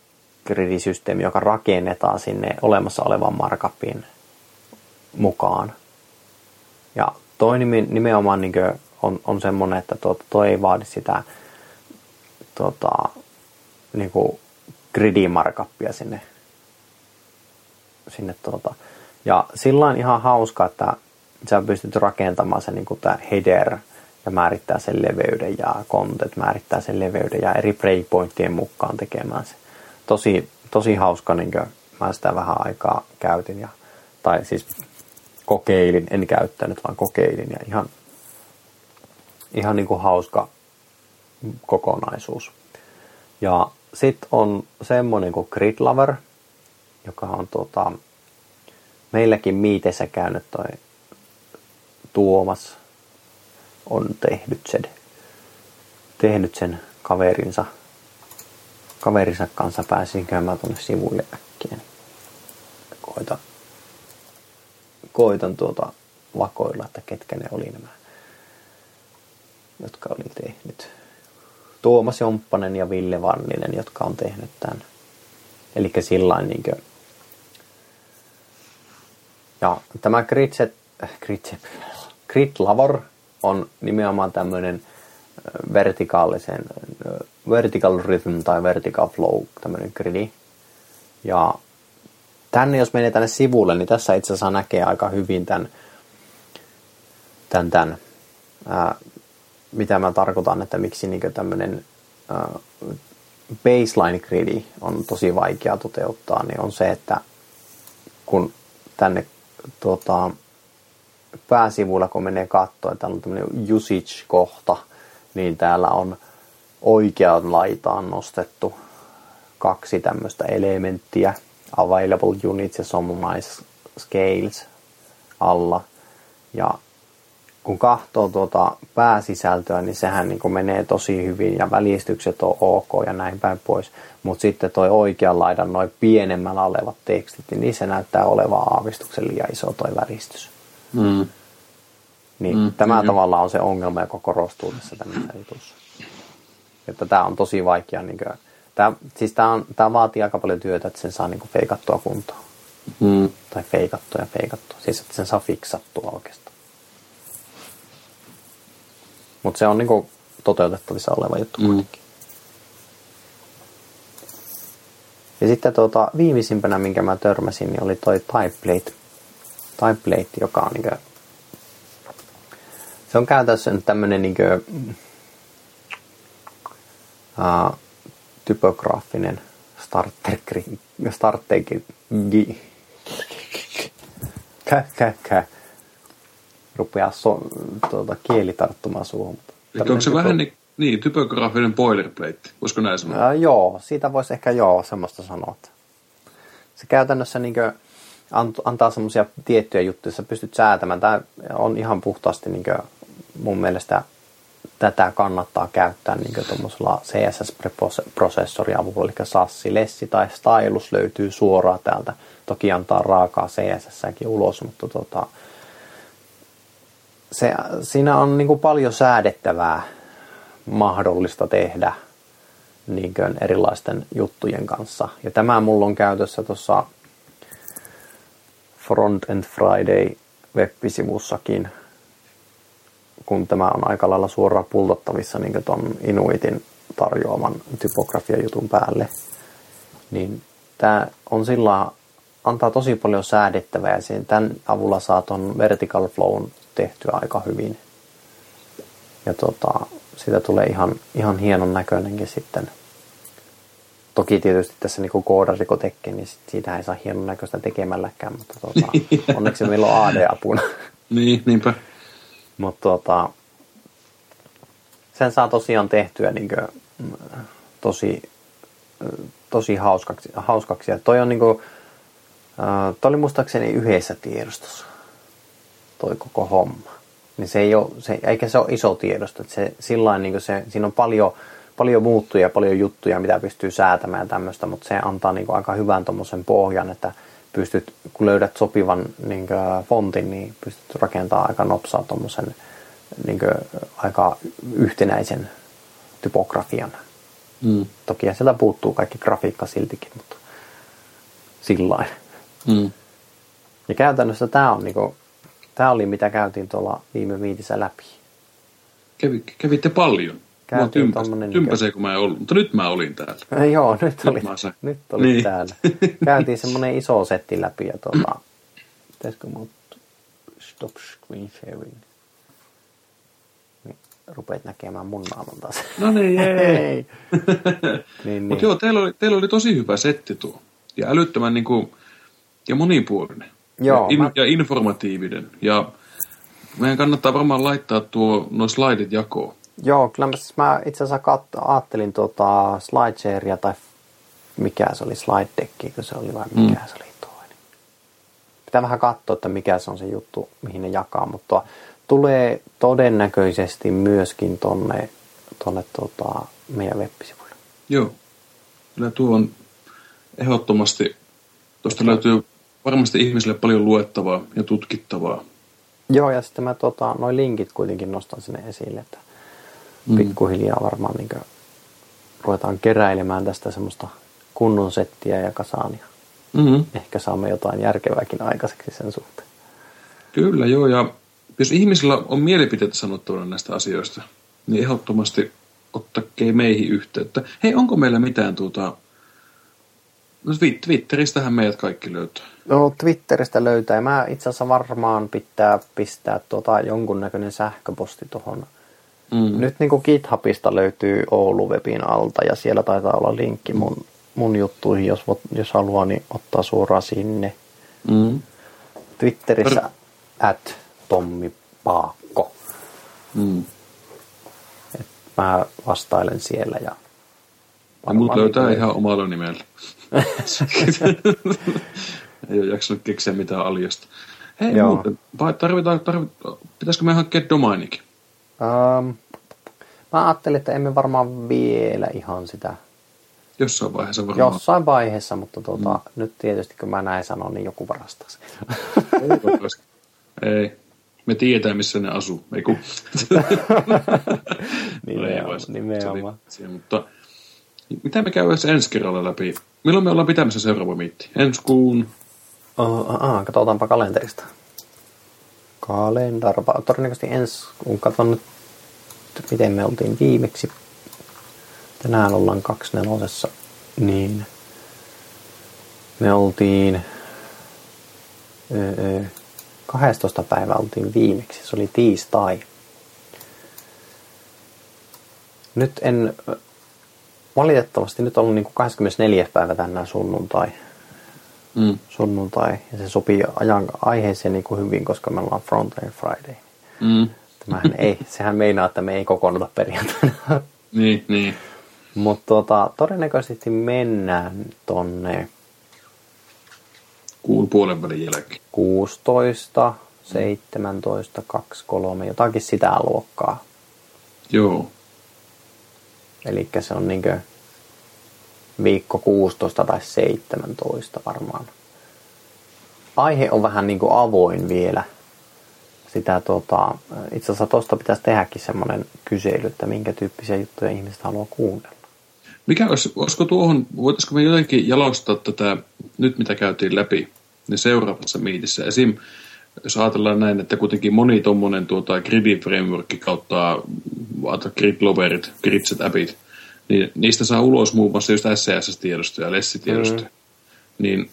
gridisysteemi, joka rakennetaan sinne olemassa olevan markupiin mukaan. Ja toi nimenomaan niin on, on semmoinen, että tuota, toi ei vaadi sitä tuota, niin gridin markuppia sinne. sinne tuota. Ja sillä on ihan hauska, että sä pystyt rakentamaan sen niin tämä header ja määrittää sen leveyden ja content määrittää sen leveyden ja eri breakpointtien mukaan tekemään se. Tosi, tosi hauska, niin kuin mä sitä vähän aikaa käytin ja, tai siis kokeilin, en käyttänyt vaan kokeilin ja ihan, ihan niin kuin hauska kokonaisuus. Ja sitten on semmoinen kuin GridLover, joka on tuota, meilläkin miitessä käynyt toi Tuomas on tehnyt sen, tehnyt sen kaverinsa, kaverinsa kanssa. Pääsin käymään tuonne sivuille äkkiä. Koitan, koitan tuota vakoilla, että ketkä ne oli nämä, jotka oli tehnyt. Tuomas Jomppanen ja Ville Vanninen, jotka on tehnyt tämän. Eli sillä niin kuin, ja tämä Gridset, Gridset, Grid Lavor on nimenomaan tämmöinen vertikaalisen, vertical rhythm tai vertical flow, tämmöinen gridi. Ja tänne, jos menee tänne sivulle, niin tässä itse asiassa näkee aika hyvin tämän, tämän, tämän ää, mitä mä tarkoitan, että miksi niin tämmöinen baseline gridi on tosi vaikea toteuttaa, niin on se, että kun tänne tuota, pääsivulla, kun menee katsoa, täällä on tämmöinen usage-kohta, niin täällä on oikeaan laitaan nostettu kaksi tämmöistä elementtiä, available units ja summarize scales alla. Ja kun katsoo tuota pääsisältöä, niin sehän niin kuin menee tosi hyvin ja välistykset on ok ja näin päin pois. Mutta sitten toi oikean laidan noin pienemmällä olevat tekstit, niin niissä näyttää olevan aavistuksen liian iso toi välistys. Mm. Niin mm, tämä mm, tavallaan on se ongelma, joka korostuu tässä tämmöisessä jutussa. Että tämä on tosi vaikea. Niin kuin, tämä, siis tämä, on, tämä vaatii aika paljon työtä, että sen saa niin kuin feikattua kuntoon. Mm. Tai feikattua ja feikattua. Siis että sen saa fiksattua oikeastaan. Mutta se on niin kuin toteutettavissa oleva juttu mm. kuitenkin. Ja sitten tuota, viimeisimpänä, minkä mä törmäsin, niin oli toi typeplate. Typeplate, joka on niin kuin se on käytännössä nyt tämmöinen niin kuin, uh, typograafinen starter, startegi, kä, kä, kä, rupeaa so, tuota, kieli tarttumaan suuhun. Onko se typo... vähän niin, niin, typograafinen boilerplate, voisiko näin sanoa? Ää, joo, siitä voisi ehkä joo semmoista sanoa. Se käytännössä niin kuin, antaa semmoisia tiettyjä juttuja, sä pystyt säätämään. Tämä on ihan puhtaasti niin kuin, mun mielestä tätä kannattaa käyttää niin tuommoisella CSS-prosessorin avulla, eli Sassi, Lessi tai Stylus löytyy suoraan täältä. Toki antaa raakaa CSS-säkin ulos, mutta tota, se, siinä on niin paljon säädettävää mahdollista tehdä niin erilaisten juttujen kanssa. Ja tämä mulla on käytössä tuossa Front End Friday web-sivussakin, kun tämä on aika lailla suoraan pultottavissa niin tuon Inuitin tarjoaman typografiajutun päälle, niin tämä on sillä antaa tosi paljon säädettävää ja tämän avulla saa tuon vertical flown tehtyä aika hyvin. Ja tota, siitä tulee ihan, ihan hienon näköinenkin sitten. Toki tietysti tässä niin koodari kun tekee, niin sit siitä ei saa hienon näköistä tekemälläkään, mutta tota, [LAUGHS] onneksi meillä on AD-apuna. niin, niinpä. mutta tota, sen saa tosiaan tehtyä niin kuin, tosi, tosi hauskaksi. hauskaksi. Ja toi on niin kuin, toi oli muistaakseni yhdessä tiedostossa toi koko homma. Niin se ei ole, se, eikä se ole iso tiedosto. Että se, sillain, niin se, siinä on paljon, paljon muuttuja, paljon juttuja, mitä pystyy säätämään tämmöistä, mutta se antaa niin aika hyvän tuommoisen pohjan, että pystyt, kun löydät sopivan niin fontin, niin pystyt rakentamaan aika nopsaa tuommoisen niin aika yhtenäisen typografian. Mm. Toki sieltä puuttuu kaikki grafiikka siltikin, mutta sillä mm. Ja käytännössä tämä on niinku, tämä oli mitä käytiin tuolla viime viitissä läpi. Kävi, kävitte paljon. Käytiin tympäs, tympäsee, kun mä en ollut, mutta nyt mä olin täällä. Joo, nyt oli, nyt, nyt oli niin. täällä. Käytiin semmoinen iso setti läpi ja tuota, pitäisikö mut stop screen sharing? rupeat näkemään mun naaman taas. No niin, ei. [LAUGHS] niin, niin. Mutta joo, teillä oli, teillä oli tosi hyvä setti tuo. Ja älyttömän niin kuin, ja monipuolinen. Joo, ja, in, mä... ja informatiivinen. Ja meidän kannattaa varmaan laittaa tuo nuo slaidit jakoon. Joo, kyllä mä, siis mä itse asiassa kat- ajattelin tuota SlideSharea tai mikä se oli, slide decki, kun se oli vai mikä mm. se oli toinen. Pitää vähän katsoa, että mikä se on se juttu, mihin ne jakaa, mutta tulee todennäköisesti myöskin tonne, tonne tota, meidän web-sivuille. Joo. Kyllä tuo on ehdottomasti, tuosta löytyy varmasti ihmisille paljon luettavaa ja tutkittavaa. Joo, ja sitten mä tota, noin linkit kuitenkin nostan sinne esille, että mm. Pikkuhiljaa varmaan niin ruvetaan keräilemään tästä semmoista kunnon settiä ja kasaan. Ja mm-hmm. Ehkä saamme jotain järkevääkin aikaiseksi sen suhteen. Kyllä, joo, ja jos ihmisillä on mielipiteitä sanottavana näistä asioista, niin ehdottomasti ottakee meihin yhteyttä. Hei, onko meillä mitään tuota... No Twitteristähän meidät kaikki löytää. No Twitteristä löytää. Mä itse asiassa varmaan pitää pistää tuota jonkunnäköinen sähköposti tuohon. Mm. Nyt niin kuin GitHubista löytyy Oulu webin alta ja siellä taitaa olla linkki mun, mun juttuihin, jos, jos haluaa, niin ottaa suoraan sinne. Mm. Twitterissä per... at Tommi Paakko. Mm. Et mä vastailen siellä ja... Ja mut löytää niin, ihan omalla nimellä. [LAUGHS] Ei ole jaksanut keksiä mitään aljasta. Hei Joo. muuten, tarvitaan, tarvitaan, pitäisikö me hankkia domainikin? Um, mä ajattelin, että emme varmaan vielä ihan sitä. Jossain vaiheessa varmaan. Jossain vaiheessa, mutta tuota, mm. nyt tietysti kun mä näin sanon, niin joku varastaa Ei, me tiedetään, missä ne asuu. Ei kun. [LAUGHS] nimenomaan. nimenomaan. Siinä, mutta mitä me käydään ensi kerralla läpi? Milloin me ollaan pitämässä seuraava miitti? Ensi kuun? Oh, ah, katsotaanpa kalenterista. Kalendarpa. Todennäköisesti ensi, kun katson nyt, miten me oltiin viimeksi. Tänään ollaan nelosessa, niin me oltiin öö, 12. päivä oltiin viimeksi, se oli tiistai. Nyt en valitettavasti nyt on ollut niin kuin 24. päivä tänään sunnuntai. Mm. sunnuntai ja se sopii ajan aiheeseen niin kuin hyvin, koska me ollaan Frontend Friday. Mm. Tämähän ei, sehän meinaa, että me ei kokoonnuta perjantaina. Niin, niin. Mutta tota, todennäköisesti mennään tonne Kuun puolen välin jälkeen. 16, 17, 23, jotakin sitä luokkaa. Joo. Eli se on niinkö viikko 16 tai 17 varmaan. Aihe on vähän niin kuin avoin vielä. Sitä tota, itse asiassa tuosta pitäisi tehdäkin semmoinen kysely, että minkä tyyppisiä juttuja ihmiset haluaa kuunnella. Mikä olisi, olisiko tuohon, voitaisiko me jotenkin jalostaa tätä, nyt mitä käytiin läpi, niin seuraavassa miitissä. Esim. jos ajatellaan näin, että kuitenkin moni tuommoinen tuota, gridin framework kautta gridloverit, gridset appit, niin niistä saa ulos muun muassa just SCS-tiedostoja ja lessitiedostoja. Mm. Niin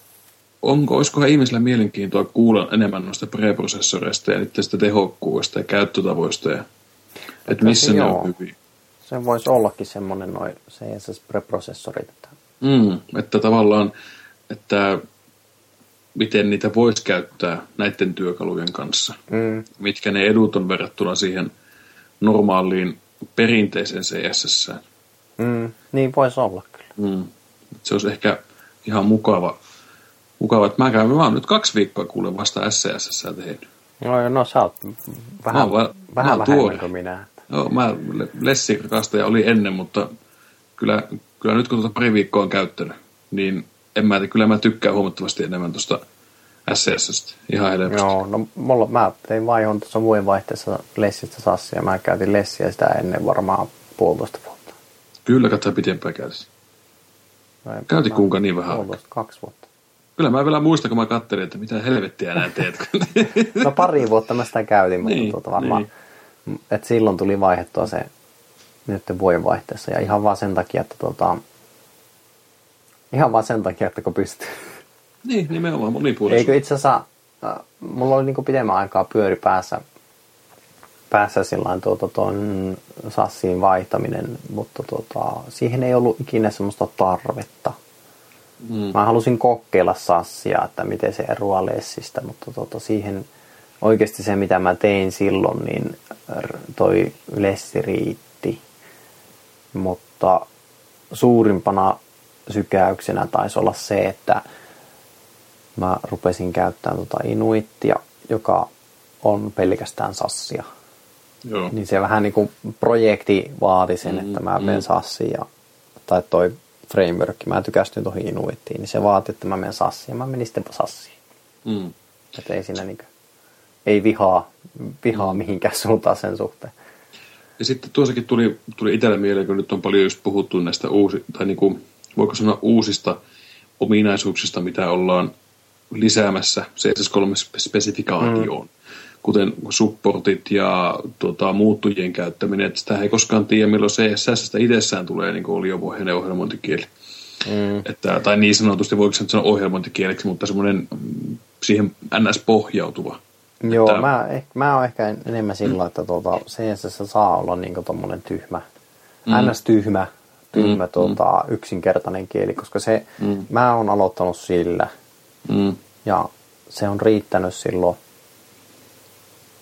onko, olisikohan ihmisillä mielenkiintoa kuulla enemmän noista preprosessoreista ja niiden sitä tehokkuudesta ja käyttötavoista ja että missä ne on hyviä. Se voisi ollakin semmoinen noin CSS-preprosessorit. Että... Mm, että tavallaan, että miten niitä voisi käyttää näiden työkalujen kanssa. Mm. Mitkä ne edut on verrattuna siihen normaaliin perinteiseen CSS. Mm, niin voisi olla kyllä. Mm. Se olisi ehkä ihan mukava, mukava että mä, käyn, mä oon nyt kaksi viikkoa kuulen vasta SCSS tehnyt. No, no sä oot vähän, va- vähän mä vähemmän tuore. kuin minä. Joo, mä lessikakastaja oli ennen, mutta kyllä, kyllä nyt kun tuota pari viikkoa on käyttänyt, niin en mä, kyllä mä tykkään huomattavasti enemmän tuosta SCSstä. Ihan helposti. Joo, no mulla, mä tein vaihon tuossa vuoden vaihteessa Lessistä Sassia. Mä käytin Lessiä sitä ennen varmaan puolitoista vuotta. Kyllä katsotaan pitempään käytössä. Mä- kuinka niin vähän Puolitoista, kaksi vuotta. Kyllä mä vielä muistan, kun mä katselin, että mitä helvettiä nää teet. [LAUGHS] No pari vuotta mä sitä käytin, mutta Niin, tuota varmaan, että silloin tuli vaihettua se nyt vuoden vaihteessa. Ja ihan vaan sen takia, että tota, ihan vaan sen takia, että kun pystyy. niin, nimenomaan monipuolisuus. Eikö itse asiassa, äh, mulla oli niinku pidemmän aikaa pyöri päässä, päässä sillain tuota, tuon sassiin vaihtaminen, mutta tuota, siihen ei ollut ikinä semmoista tarvetta. Mm. Mä halusin kokeilla sassia, että miten se eroaa lessistä, mutta tuota, siihen oikeasti se, mitä mä tein silloin, niin toi lessi riitti. Mutta suurimpana sykäyksenä taisi olla se, että mä rupesin käyttämään tota Inuittia, joka on pelkästään sassia. Joo. Niin se vähän niin kuin projekti vaati sen, Mm, että mä mm. menen sassiin ja, tai toi framework, mä tykästyin tuohon Inuittiin, niin se vaati, että mä menen sassiin ja mä menin sitten sassiin. Mm. Että ei siinä niinku, ei vihaa, vihaa mihinkään suuntaan sen suhteen. Ja sitten tuossakin tuli, tuli itsellä mieleen, kun nyt on paljon just puhuttu näistä uusi, tai niin kuin, voiko sanoa uusista ominaisuuksista, mitä ollaan lisäämässä CSS3-spesifikaatioon. Mm. Kuten supportit ja tota, muuttujien käyttäminen. Että sitä ei koskaan tiedä, milloin CSS itsessään tulee niin oli jo pohjainen ohjelmointikieli. Mm. Että, tai niin sanotusti, voiko se nyt sanoa ohjelmointikieleksi, mutta semmoinen mm, siihen NS pohjautuva. Joo, Että- mä, eh, mä oon ehkä enemmän sillä, että tuota, CSS saa olla niinku tommonen tyhmä, Mm. ns. tyhmä, Mm, tuota, yksinkertainen kieli, koska se, Mm. mä oon aloittanut sillä, Mm. ja se on riittänyt silloin,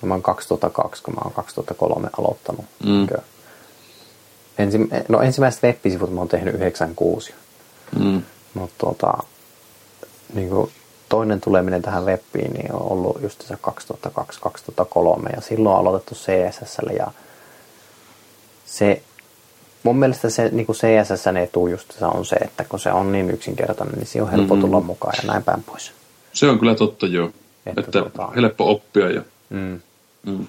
mä oon 2002, kun mä oon 2003 aloittanut. Mm. Ensi, no ensimmäiset web-sivut mä oon tehnyt 96. Mm. Mutta tota, niin kuin toinen tuleminen tähän webbiin niin on ollut just se 2002-2003 ja silloin on aloitettu CSS ja se mun mielestä se niin kuin CSS etu just se on se, että kun se on niin yksinkertainen, niin siihen on helppo Mhm. tulla mukaan ja näin päin pois. Se on kyllä totta, joo. Että Että, että tota- helppo oppia ja Mm. Mm.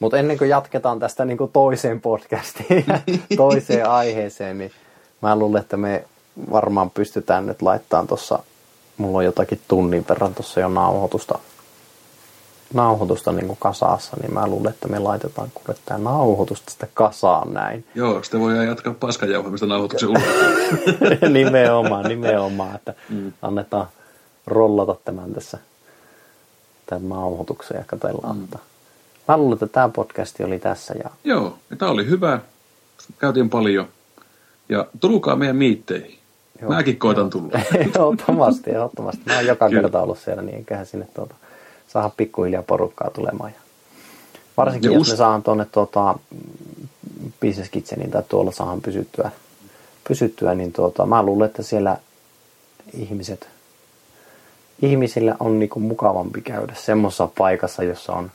Mutta ennen kuin jatketaan tästä niin kuin toiseen podcastiin ja [LAUGHS] toiseen aiheeseen, niin mä luulen, että me varmaan pystytään nyt laittamaan tuossa, mulla on jotakin tunnin verran tuossa jo nauhoitusta, nauhoitusta niin kuin kasassa, niin mä luulen, että me laitetaan kuule tämä nauhoitus tästä kasaan näin. Joo, sitten voidaan jatkaa paskanjauhamista nauhoituksen ulkopuolella. [LAUGHS] nimenomaan, nimenomaan, että Mm. annetaan rollata tämän tässä tämän nauhoituksen ja katsellaan. Mm. Mä luulen, että tämä podcasti oli tässä ja Joo, ja tämä oli hyvä. Käytiin paljon Ja tulkaa meidän miitteihin. Joo, Mäkin koitan tulla. [LAUGHS] ehdottomasti, ehdottomasti. Mä oon joka Kyllä. kerta ollut siellä, niin eiköhän sinne tuota, saada pikkuhiljaa porukkaa tulemaan. Ja varsinkin ja jos us- me saahan tuonne tuota, Business Kitchenin tai tuolla saahan pysyttyä, pysyttyä niin tuota, mä luulen, että siellä ihmiset, ihmisille on niinku mukavampi käydä semmoisessa paikassa, jossa on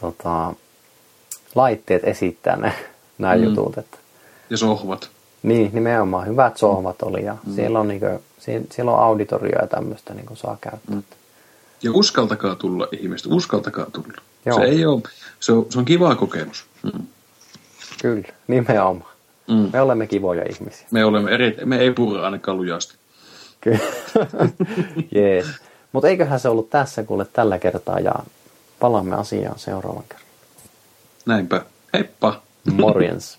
tota, laitteet esittää ne, [LAUGHS] nämä mm. jutut. Että. Ja sohvat. Niin, nimenomaan. Hyvät sohvat oli ja mm. siellä, on, niinku, siellä on auditorio ja tämmöistä niin saa käyttää. Mm. Ja uskaltakaa tulla ihmiset, uskaltakaa tulla. Joo. Se, ei ole, se, on, se on kiva kokemus. Mm. Kyllä, nimenomaan. Mm. Me olemme kivoja ihmisiä. Me olemme eri, me ei purra ainakaan lujasti. Kyllä. [LAUGHS] Jees. Mutta eiköhän se ollut tässä kuule tällä kertaa ja palaamme asiaan seuraavan kerran. Näinpä. Heippa. Morjens.